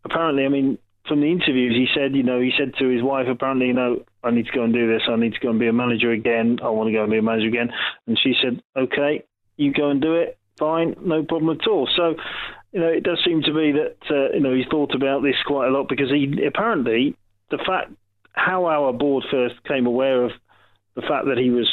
apparently, I mean, from the interviews, he said, you know, he said to his wife, apparently, you know, I need to go and do this. I need to go and be a manager again. I want to go and be a manager again. And she said, okay, you go and do it. Fine, no problem at all. So, you know, it does seem to be that uh, you know he's thought about this quite a lot because he apparently the fact how our board first came aware of the fact that he was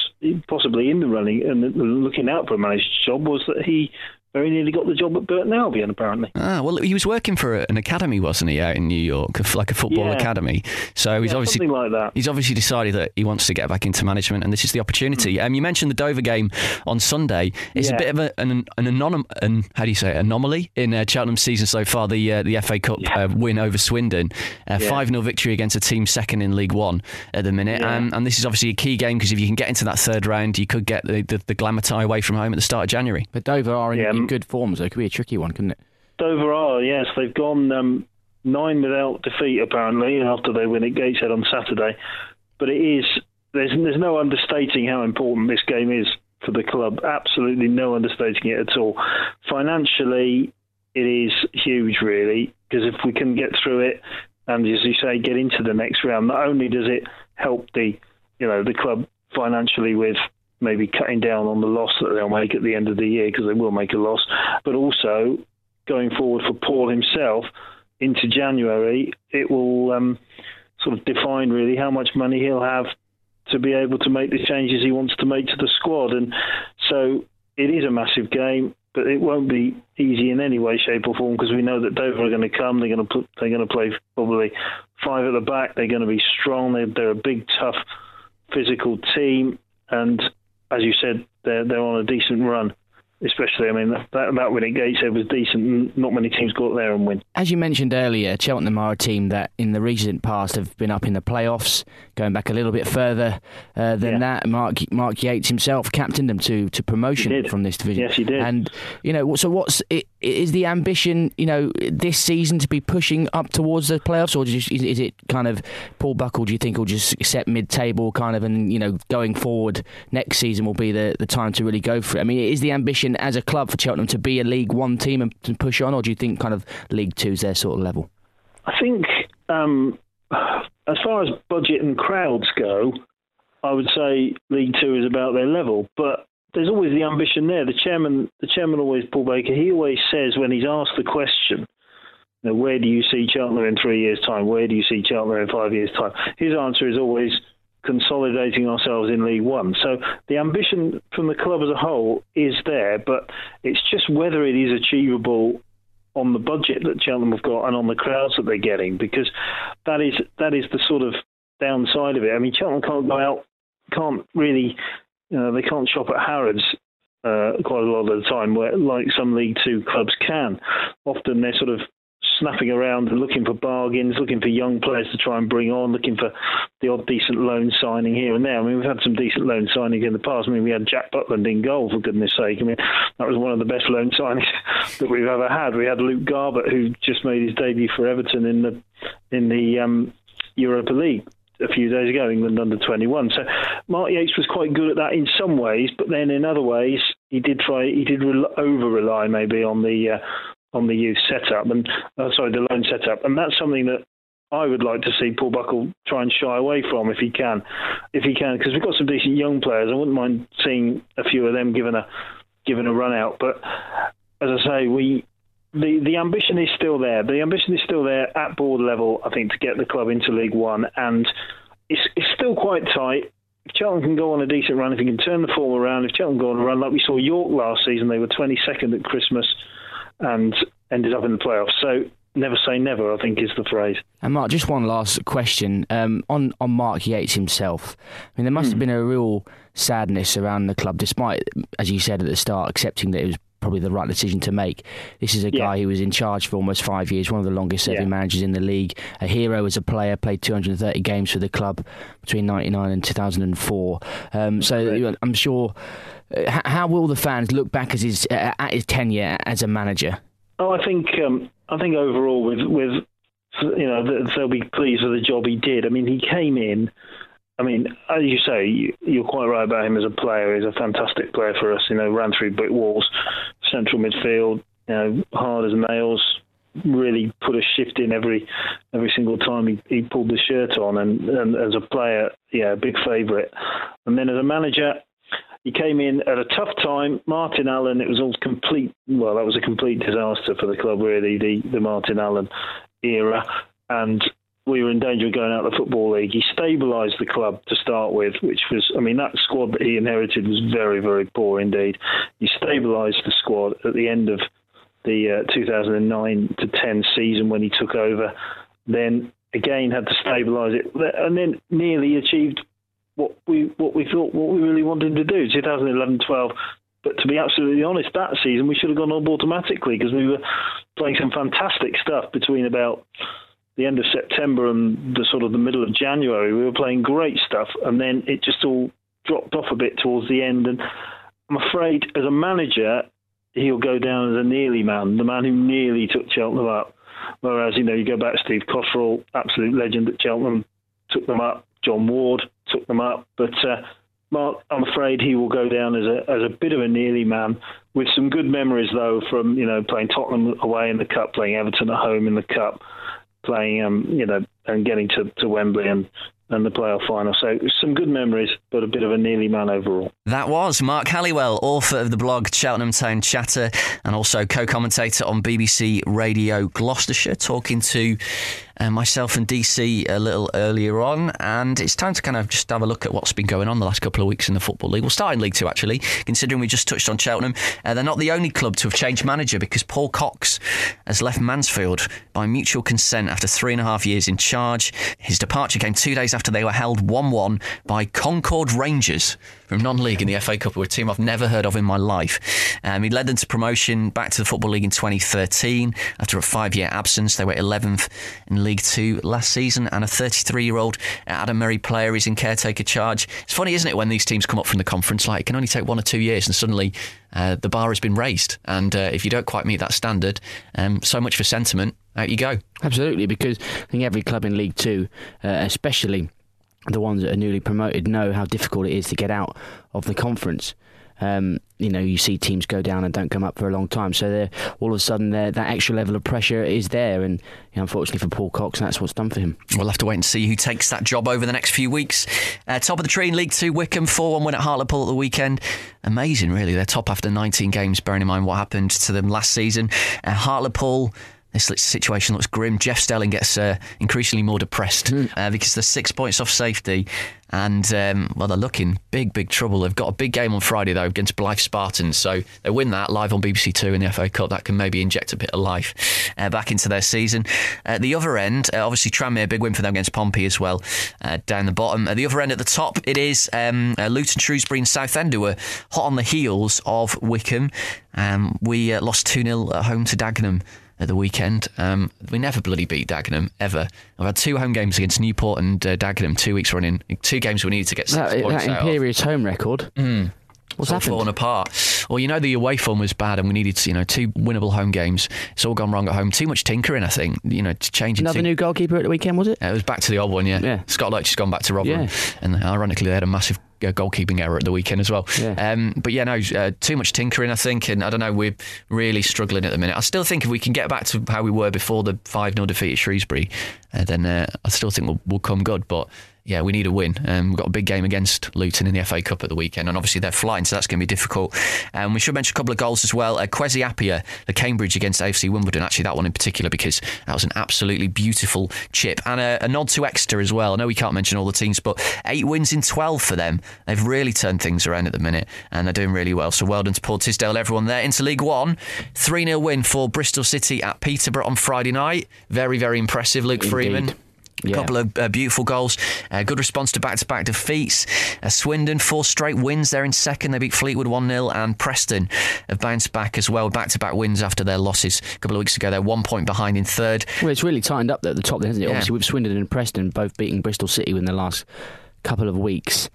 possibly in the running and looking out for a manager's job was that he very nearly got the job at Burton Albion, apparently. Ah, well, he was working for an academy, wasn't he, out in New York, like a football yeah. academy. So he's yeah, obviously like that. He's obviously decided that he wants to get back into management, and this is the opportunity. Mm. Um, you mentioned the Dover game on Sunday. It's yeah. a bit of a, an an anonym, an, how do you say it, anomaly in uh, Cheltenham's season so far. The uh, the FA Cup uh, win over Swindon, uh, five 0 victory against a team second in League One at the minute, and, and this is obviously a key game because if you can get into that third round, you could get the, the, the glamour tie away from home at the start of January. But Dover are in, in good form, so it could be a tricky one, couldn't it? Dover are, yes. They've gone um, nine without defeat, apparently, after they win at Gateshead on Saturday. But it is, there's, there's no understating how important this game is for the club. Absolutely no understating it at all. Financially, it is huge, really, because if we can get through it and, as you say, get into the next round, not only does it help the, you know, the club financially with maybe cutting down on the loss that they'll make at the end of the year because they will make a loss, but also going forward for Paul himself into January, it will um, sort of define really how much money he'll have to be able to make the changes he wants to make to the squad. And so it is a massive game, but it won't be easy in any way, shape, or form because we know that Dover are going to come. They're going to put, they're going to play probably five at the back. They're going to be strong. They're, they're a big, tough, physical team, and as you said, they're they're on a decent run especially. I mean, that, that win at Gateshead was decent. Not many teams go up there and win. As you mentioned earlier, Cheltenham are a team that in the recent past have been up in the playoffs, going back a little bit further uh, than yeah. that. Mark Mark Yates himself captained them to, to promotion from this division. Yes, he did. And, you know, so what's is the ambition, you know, this season to be pushing up towards the playoffs, or is, is it kind of Paul Buckle, do you think, will just set mid table kind of and, you know, going forward next season will be the, the time to really go for it? I mean, is the ambition as a club for Cheltenham to be a League One team and to push on, or do you think kind of League Two is their sort of level? I think um, as far as budget and crowds go, I would say League Two is about their level, but there's always the ambition there. The chairman, the chairman always Paul Baker, he always says when he's asked the question, you know, where do you see Cheltenham in three years' time? Where do you see Cheltenham in five years' time? His answer is always consolidating ourselves in League One. So the ambition from the club as a whole is there, but it's just whether it is achievable on the budget that Cheltenham have got and on the crowds that they're getting, because that is that is the sort of downside of it. I mean, Cheltenham can't go out, can't really, know, they can't shop at Harrods uh, quite a lot of the time, where like some League Two clubs can. Often they're sort of snapping around and looking for bargains, looking for young players to try and bring on, looking for the odd decent loan signing here and there. I mean, we've had some decent loan signings in the past. I mean, we had Jack Butland in goal, for goodness sake. I mean, that was one of the best loan signings that we've ever had. We had Luke Garbutt, who just made his debut for Everton in the in the um, Europa League a few days ago, England under 21. So Mark Yates was quite good at that in some ways, but then in other ways he did try, he did over rely maybe on the uh, on the youth setup and uh, sorry the loan setup, and that's something that I would like to see Paul Buckle try and shy away from if he can, if he can, because we've got some decent young players. I wouldn't mind seeing a few of them given a given a run out. But as I say, we the the ambition is still there. The ambition is still there at board level. I think to get the club into League One, and it's it's still quite tight. If Cheltenham can go on a decent run, if he can turn the form around, if Cheltenham go on a run like we saw York last season, they were 22nd at Christmas and ended up in the playoffs. So never say never, I think is the phrase. And Mark, just one last question um, on on Mark Yates himself. I mean, there must have hmm. been a real sadness around the club, despite, as you said at the start, accepting that it was probably the right decision to make. This is a yeah. guy who was in charge for almost five years, one of the longest serving yeah. managers in the league, a hero as a player, played 230 games for the club between 99 and 2004. Um, so I'm sure how will the fans look back as his, uh, at his tenure as a manager? Oh, I think um, I think overall with with you know they'll be pleased with the job he did. I mean, he came in. I mean, as you say, you're quite right about him as a player. He's a fantastic player for us. You know, ran through brick walls, central midfield. You know, hard as nails, really put a shift in every every single time he, he pulled the shirt on. And, and as a player, yeah, big favourite. And then as a manager, he came in at a tough time. Martin Allen, it was all complete. Well, that was a complete disaster for the club, really. The the Martin Allen era, and we were in danger of going out of the football league. He stabilised the club to start with, which was, I mean, that squad that he inherited was very, very poor indeed. He stabilised the squad at the end of the uh, 2009 to 10 season when he took over. Then again had to stabilise it, and then nearly achieved what we thought what we really wanted to do. 2011-12. But to be absolutely honest, that season we should have gone up automatically because we were playing some fantastic stuff between about the end of September and the sort of the middle of January. We were playing great stuff, and then it just all dropped off a bit towards the end. And I'm afraid, as a manager, he'll go down as a nearly man, the man who nearly took Cheltenham up. Whereas, you know, you go back to Steve Cotterill, absolute legend at Cheltenham, took them up. John Ward took them up. But uh, Mark, I'm afraid he will go down as a as a bit of a nearly man, with some good memories though from you know playing Tottenham away in the cup, playing Everton at home in the cup, playing um you know and getting to, to Wembley and and the playoff final. So some good memories, but a bit of a nearly man overall. That was Mark Halliwell, author of the blog Cheltenham Town Chatter, and also co-commentator on BBC Radio Gloucestershire, talking to uh, myself and DC a little earlier on. And it's time to kind of just have a look at what's been going on the last couple of weeks in the Football League. We'll start in League Two, actually, considering we just touched on Cheltenham. Uh, they're not the only club to have changed manager because Paul Cox has left Mansfield by mutual consent after three and a half years in charge. His departure came two days after they were held 1 1 by Concord Rangers from non league in the FA Cup, were a team I've never heard of in my life. Um, he led them to promotion back to the Football League in 2013 after a five year absence. They were 11th in League Two last season, and a 33 year old Adam Murray player is in caretaker charge. It's funny, isn't it, when these teams come up from the conference? Like, it can only take one or two years, and suddenly uh, the bar has been raised. And uh, if you don't quite meet that standard, um, so much for sentiment. Out you go. Absolutely, because I think every club in League Two, uh, especially the ones that are newly promoted, know how difficult it is to get out of the conference. Um, you know, you see teams go down and don't come up for a long time. So they're all of a sudden, that extra level of pressure is there. And you know, unfortunately for Paul Cox, that's what's done for him. We'll have to wait and see who takes that job over the next few weeks. Uh, top of the tree in League Two, Wycombe 4 1 win at Hartlepool at the weekend. Amazing, really. They're top after 19 games, bearing in mind what happened to them last season. Uh, Hartlepool this situation looks grim. Jeff Stelling gets uh, increasingly more depressed mm. uh, because they're six points off safety. And, um, well, they're looking big, big trouble. They've got a big game on Friday, though, against Blyth Spartans. So they win that live on BBC Two in the FA Cup. That can maybe inject a bit of life uh, back into their season. At the other end, uh, obviously, Tranmere, big win for them against Pompey as well, uh, down the bottom. At the other end, at the top, it is um, uh, Luton, Shrewsbury, and Southend, who are hot on the heels of Wycombe. Um, we lost 2 0 at home to Dagenham at the weekend. Um, we never bloody beat Dagenham ever. I've had two home games against Newport and uh, Dagenham two weeks running. Two games we needed to get six that, points that Imperious home record. Mm. What's it's all fallen apart. Well, you know the away form was bad, and we needed you know two winnable home games. It's all gone wrong at home. Too much tinkering, I think. You know, changing. Another new goalkeeper at the weekend, was it? it was back to the old one. Yeah. yeah. Scott Loach has gone back to Rotherham, yeah. and ironically, they had a massive uh, goalkeeping error at the weekend as well. Yeah. Um, but yeah, no, uh, too much tinkering, I think, and I don't know, we're really struggling at the minute. I still think if we can get back to how we were before the 5 0 defeat at Shrewsbury, uh, then uh, I still think we'll, we'll come good. But yeah, we need a win. Um, we've got a big game against Luton in the FA Cup at the weekend, and obviously they're flying, so that's going to be difficult. Um, we should mention a couple of goals as well. Uh, Kwesi Appiah, the Cambridge against AFC Wimbledon, actually that one in particular because that was an absolutely beautiful chip, and a, a nod to Exeter as well. I know we can't mention all the teams, but eight wins in 12 for them. They've really turned things around at the minute, and they're doing really well. So well done to Paul Tisdale, everyone there. Into League One, 3 0 win for Bristol City at Peterborough on Friday night. Very, very impressive, Luke Indeed. Freeman. Yeah. A couple of uh, beautiful goals. Uh, good response to back to back defeats. Uh, Swindon, four straight wins. They're in second. They beat Fleetwood 1 0. And Preston have bounced back as well. Back to back wins after their losses a couple of weeks ago. They're one point behind in third. Well, it's really tightened up at the top, hasn't it? Yeah. Obviously, with Swindon and Preston both beating Bristol City within the last couple of weeks.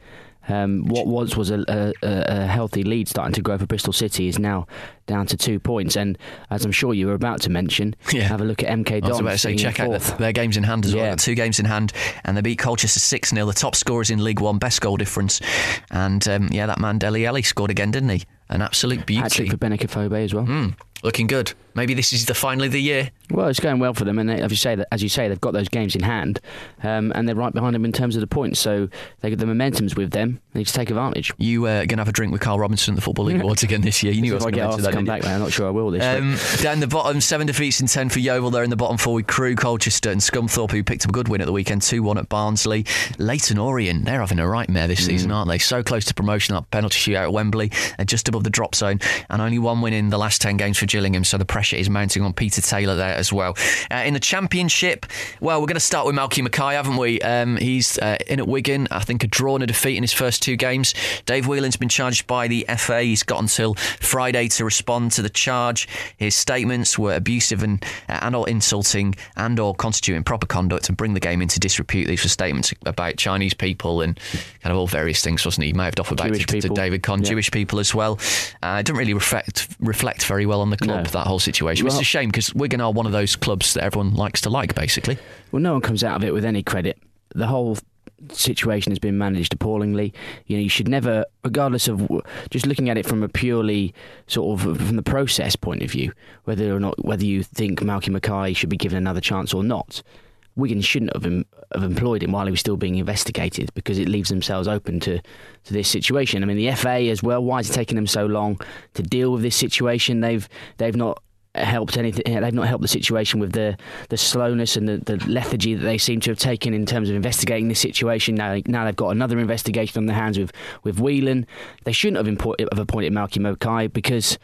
Um, what was was a, a, a, healthy lead starting to grow for Bristol City is now down to two points. And as I'm sure you were about to mention, Yeah. have a look at MK I was Dons. about to say, check out the, their games in hand as well. Yeah. Got Two games in hand, and they beat Colchester 6 0. The top scorers in League One, best goal difference. And um, yeah, that man Dele Alli scored again, didn't he? An absolute beauty. Hat-trick for Benik Afobe as well. Mm. looking good. Maybe this is the finally the year. Well, it's going well for them, and they, as you say, as you say, they've got those games in hand, um, and they're right behind them in terms of the points. So they the momentum's with them. They need to take advantage. You uh, going to have a drink with Karl Robinson at the Football League Awards again this year? You knew I was going to that. come back, man, I'm not sure I will this. Um, down the bottom, seven defeats in ten for Yeovil. They're in the bottom four with Crewe, Colchester, and Scunthorpe, who picked up a good win at the weekend, two one at Barnsley. Leyton Orient, they're having a right mare this season, aren't they? So close to promotion, that penalty shootout at Wembley, uh, just above the drop zone, and only one win in the last ten games for Gillingham. So the pressure is mounting on Peter Taylor there as well. Uh, in the Championship, well, we're going to start with Malky Mackay, haven't we? Um, he's uh, in at Wigan. I think a draw and a defeat in his first two games. Dave Whelan's been charged by the FA. He's got until Friday to respond to the charge. His statements were abusive and uh, and or insulting and or constituting proper conduct and bring the game into disrepute. These were statements about Chinese people and kind of all various things, wasn't he? He may have off about Jewish to, to. David Conn, Yeah. Jewish people as well. Uh, it didn't really reflect reflect very well on the club No. that whole situation. it's a shame because Wigan are one of those clubs that everyone likes to like, basically. Well, no one comes out of it with any credit. The whole situation has been managed appallingly. You know, you should never, regardless of just looking at it from a purely sort of from the process point of view, whether or not whether you think Malky Mackay should be given another chance or not. Wigan shouldn't have, em- have employed him while he was still being investigated because it leaves themselves open to, to this situation. I mean, the FA as well. Why is it taking them so long to deal with this situation? They've they've not helped anything. They've not helped the situation with the the slowness and the, the lethargy that they seem to have taken in terms of investigating this situation. Now, now they've got another investigation on their hands with with Whelan. They shouldn't have, import, have appointed Malky Mackay because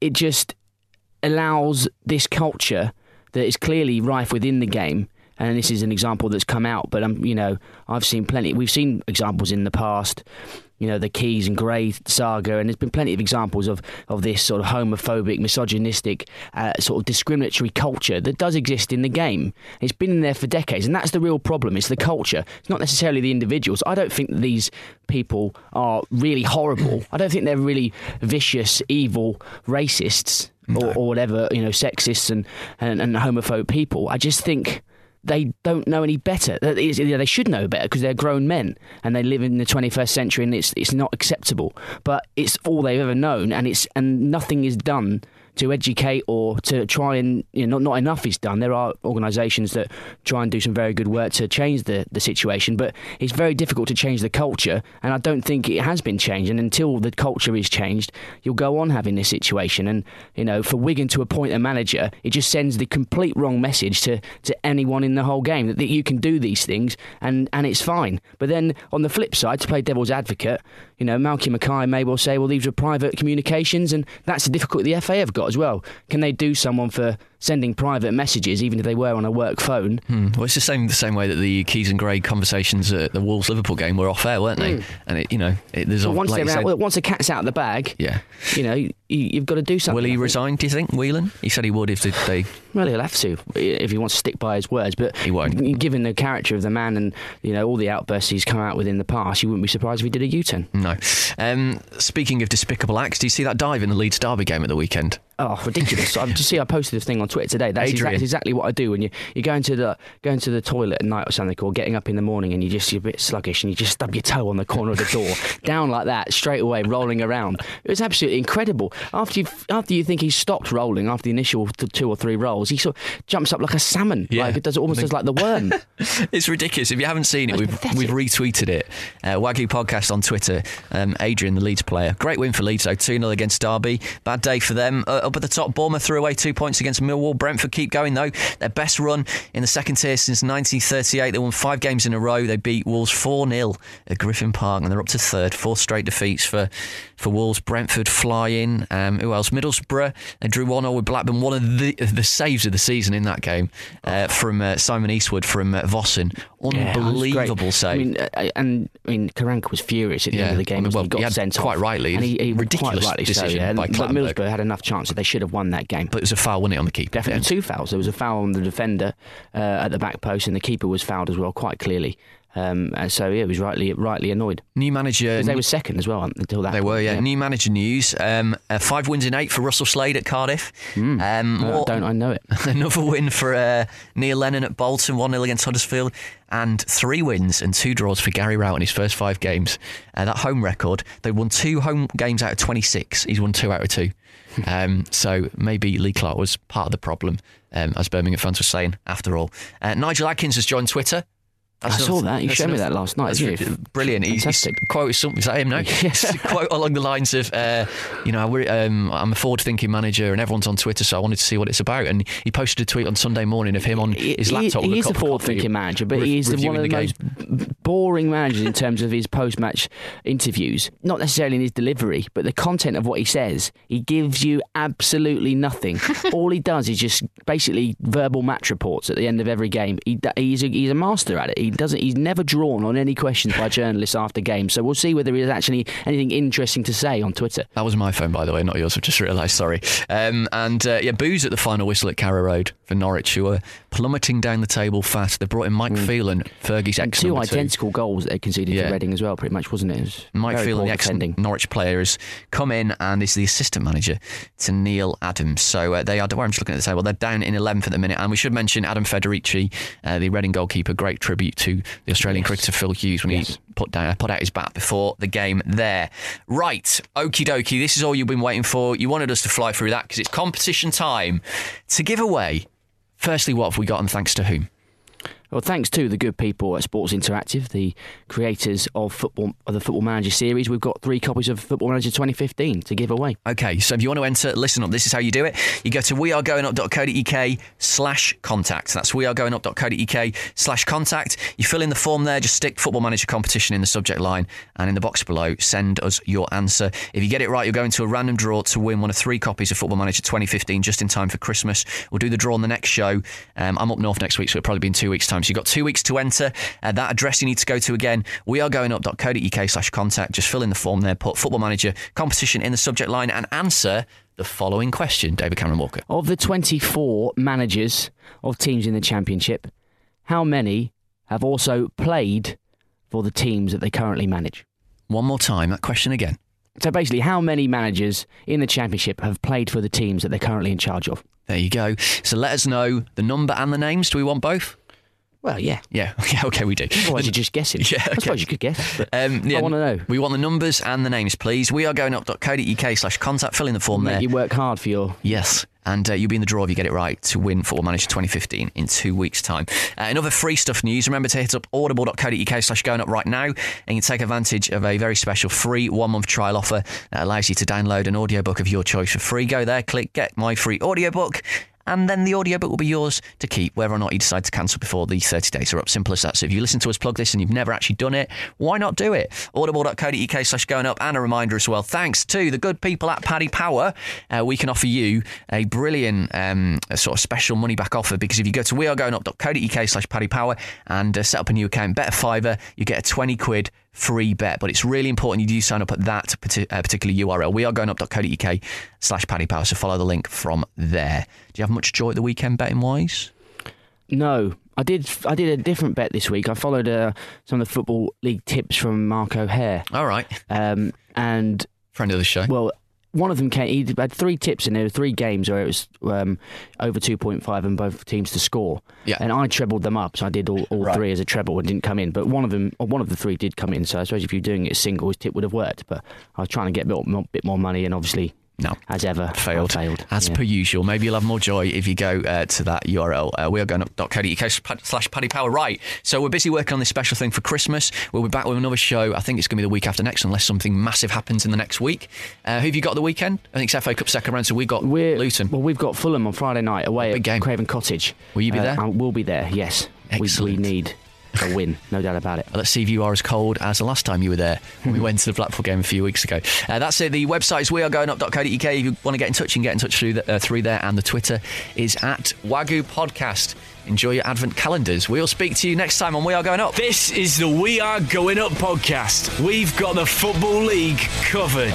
it just allows this culture that is clearly rife within the game. And this is an example that's come out, but um, you know, I've seen plenty. We've seen examples in the past, you know, the Keys and Gray saga, and there's been plenty of examples of, of this sort of homophobic, misogynistic, uh, sort of discriminatory culture that does exist in the game. It's been in there for decades, and that's the real problem. It's the culture. It's not necessarily the individuals. I don't think these people are really horrible. I don't think they're really vicious, evil racists or, or whatever, you know, sexist and, and, and homophobe people. I just think they don't know any better. They should know better because they're grown men and they live in the 21st century and it's it's not acceptable. But it's all they've ever known, and it's and nothing is done to educate or to try and you know not, not enough is done. There are organisations that try and do some very good work to change the, the situation, but it's very difficult to change the culture, and I don't think it has been changed. And until the culture is changed, you'll go on having this situation. And you know, for Wigan to appoint a manager, it just sends the complete wrong message to, to anyone in the whole game that, that you can do these things and, and it's fine. But then on the flip side, to play devil's advocate, you know, Malky Mackay may well say, well, these are private communications, and that's the difficulty the FA have got as well. Can they do someone for sending private messages, even if they were on a work phone? Hmm. Well, it's the same the same way that the Keys and Gray conversations at the Wolves Liverpool game were off air, weren't they? And it, you know, it, there's a- once, like out, said- well, once the cat's out of the bag, yeah. you know, you, you've got to do something. Will he resign? Do you think, Whelan? He said he would if they. Well, he'll have to if he wants to stick by his words. But He won't. Given the character of the man and you know all the outbursts he's come out with in the past, you wouldn't be surprised if he did a U-turn. No. Um, speaking of despicable acts, do you see that dive in the Leeds Derby game at the weekend? Oh, ridiculous! I just see I posted this thing on Twitter today. That's Adrian. exactly, exactly what I do when you you go into the going to the toilet at night or something, or getting up in the morning and you just you're a bit sluggish and you just stub your toe on the corner of the door, down like that, straight away, rolling around. It was absolutely incredible. After you after you think he's stopped rolling after the initial two or three rolls, he sort of jumps up like a salmon. Yeah. like it does almost does like the worm. It's ridiculous. If you haven't seen it, It's we've, pathetic. we've retweeted it. Uh, WAGU Podcast on Twitter. Um, Adrian, the Leeds player. Great win for Leeds, though. 2 0 against Derby. Bad day for them. Uh, up at the top, Bournemouth threw away two points against Millwall. Brentford keep going, though. Their best run in the second tier since 1938. They won five games in a row. They beat Wolves 4 0 at Griffin Park, and they're up to third. Four straight defeats for, for Wolves. Brentford flying. Um, who else? Middlesbrough. They drew 1 0 with Blackburn. One of the, the saves of the season in that game uh, from uh, Simon Eastwood from uh, Vossen. Yeah, Unbelievable great. save. I mean, uh, and I mean, Karanka was furious at the Yeah, end of the game. I mean, well, he got he sent quite off. rightly, and he, he ridiculous rightly decision so, yeah. by But Clattenburg. Middlesbrough had enough chances; they should have won that game. but it was a foul, wasn't it, on the keeper? Definitely Yeah. two fouls. There was a foul on the defender uh, at the back post, and the keeper was fouled as well, quite clearly. Um, and so yeah, he was rightly rightly annoyed. New manager, they were second as well until that. They were, point, yeah. New manager news. Um, uh, five wins in eight for Russell Slade at Cardiff. Um, Uh, more- don't I know it? Another win for uh, Neil Lennon at Bolton, 1 0 against Huddersfield, and three wins and two draws for Gary Rowett in his first five games. Uh, that home record, they won two home games out of 26. He's won two out of two. Um, so maybe Lee Clark was part of the problem, um, as Birmingham fans were saying. After all, uh, Nigel Adkins has joined Twitter. I saw that. You showed me that last night. That's brilliant. Fantastic. he quoted something. Is that him? No. Yeah. quote along the lines of, uh, you know, um, I'm a forward-thinking manager, and everyone's on Twitter, so I wanted to see what it's about. And he posted a tweet on Sunday morning of him on his laptop. He, is a a forward-thinking manager, but re- he's one of the, game. most boring managers in terms of his post-match interviews. Not necessarily in his delivery, but the content of what he says. He gives you absolutely nothing. All he does is just basically verbal match reports at the end of every game. He, he's a, he's a master at it. He doesn't. He's never drawn on any questions by journalists after games. So we'll see whether he has actually anything interesting to say on Twitter. That was my phone, by the way, not yours. I've just realised. Sorry. Um, and uh, yeah, booze at the final whistle at Carrow Road for Norwich, who are plummeting down the table fast. They brought in Mike Phelan, Fergie's ex Mm. Two number two. identical goals that they conceded Yeah. to Reading as well, pretty much, wasn't it? it was Mike Phelan, the ex. Norwich player, has come in and is the assistant manager to Neil Adams. So uh, they are. Well, I'm just looking at the table. They're down in 11th at the minute, and we should mention Adam Federici, uh, the Reading goalkeeper. Great tribute to the Australian cricketer Phil Hughes when Yes. he put down put out his bat before the game. There, right? Okie dokie. This is all you've been waiting for. You wanted us to fly through that because it's competition time to give away. Firstly, what have we got, and thanks to whom? Well, thanks to the good people at Sports Interactive, the creators of football of the Football Manager series, we've got three copies of Football Manager 2015 to give away. Okay, so if you want to enter, listen up. This is how you do it. You go to wearegoingup.co.uk slash contact. That's wearegoingup.co.uk slash contact. You fill in the form there, just stick Football Manager competition in the subject line, and in the box below, send us your answer. If you get it right, you'll go into a random draw to win one of three copies of Football Manager 2015 just in time for Christmas. We'll do the draw on the next show. Um, I'm up north next week, so it'll probably be in two weeks' time. So you've got two weeks to enter. Uh, that address you need to go to again, We wearegoingup.co.uk slash contact. Just fill in the form there, put Football Manager competition in the subject line, and answer the following question, David Cameron Walker. Of the 24 managers of teams in the Championship, how many have also played for the teams that they currently manage? One more time, that question again. So basically, how many managers in the Championship have played for the teams that they're currently in charge of? There you go. So let us know the number and the names. Do we want both? Well, yeah. Yeah, yeah, okay, we do. Otherwise, you're just guessing. Yeah, I suppose you could guess. Um, yeah, I want to know. We want the numbers and the names, please. We are going up.co.uk slash contact. Fill in the form there. You work hard for your Yes. And uh, you'll be in the draw if you get it right to win Football Manager 2015 in two weeks' time. Uh, in other free stuff news, remember to hit up audible.co.uk slash going up right now and you can take advantage of a very special free one month trial offer that allows you to download an audiobook of your choice for free. Go there, click get my free audiobook. And then the audiobook will be yours to keep, whether or not you decide to cancel before the 30 days are up. Simple as that. So if you listen to us plug this and you've never actually done it, why not do it? Audible.co.uk slash going up. And a reminder as well, thanks to the good people at Paddy Power, uh, we can offer you a brilliant um, a sort of special money back offer because if you go to wearegoingup.co.uk slash Paddy Power and uh, set up a new account, bet a fiver, you get a 20 quid free bet. But it's really important you do sign up at that uh, particular URL. We are going up.co.uk slash Paddy Power. So follow the link from there. Do you have much joy at the weekend betting wise? No, I did. I did a different bet this week. I followed uh, some of the football league tips from Mark O'Hare, All right. um, and Friend of the show. well, one of them came. He had three tips in there, were three games where it was um, over two point five and both teams to score. Yeah. and I trebled them up, so I did all, all Right. three as a treble and didn't come in. But one of them, or one of the three, did come in. So I suppose if you're doing it single, his tip would have worked. But I was trying to get a bit more, bit more money, and obviously, No. as ever, failed. failed. As Yeah. per usual. Maybe you'll have more joy if you go uh, to that URL. Uh, we are going up.co.uk slash Paddy Power. Right. So we're busy working on this special thing for Christmas. We'll be back with another show. I think it's going to be the week after next, unless something massive happens in the next week. Uh, who have you got the weekend? I think it's FA Cup second round, so we've got We're, Luton. Well, we've got Fulham on Friday night away Big at game. Craven Cottage. Will you be Uh, there? I will be there. Yes, we, we need a win, no doubt about it. Let's see if you are as cold as the last time you were there when we went to the Blackpool game a few weeks ago. Uh, that's it. The website is wearegoingup.co.uk. If you want to get in touch, you can get in touch through, the, uh, through there. And the Twitter is at WAGU Podcast. Enjoy your advent calendars. We'll speak to you next time on We Are Going Up. This is the We Are Going Up podcast. We've got the Football League covered.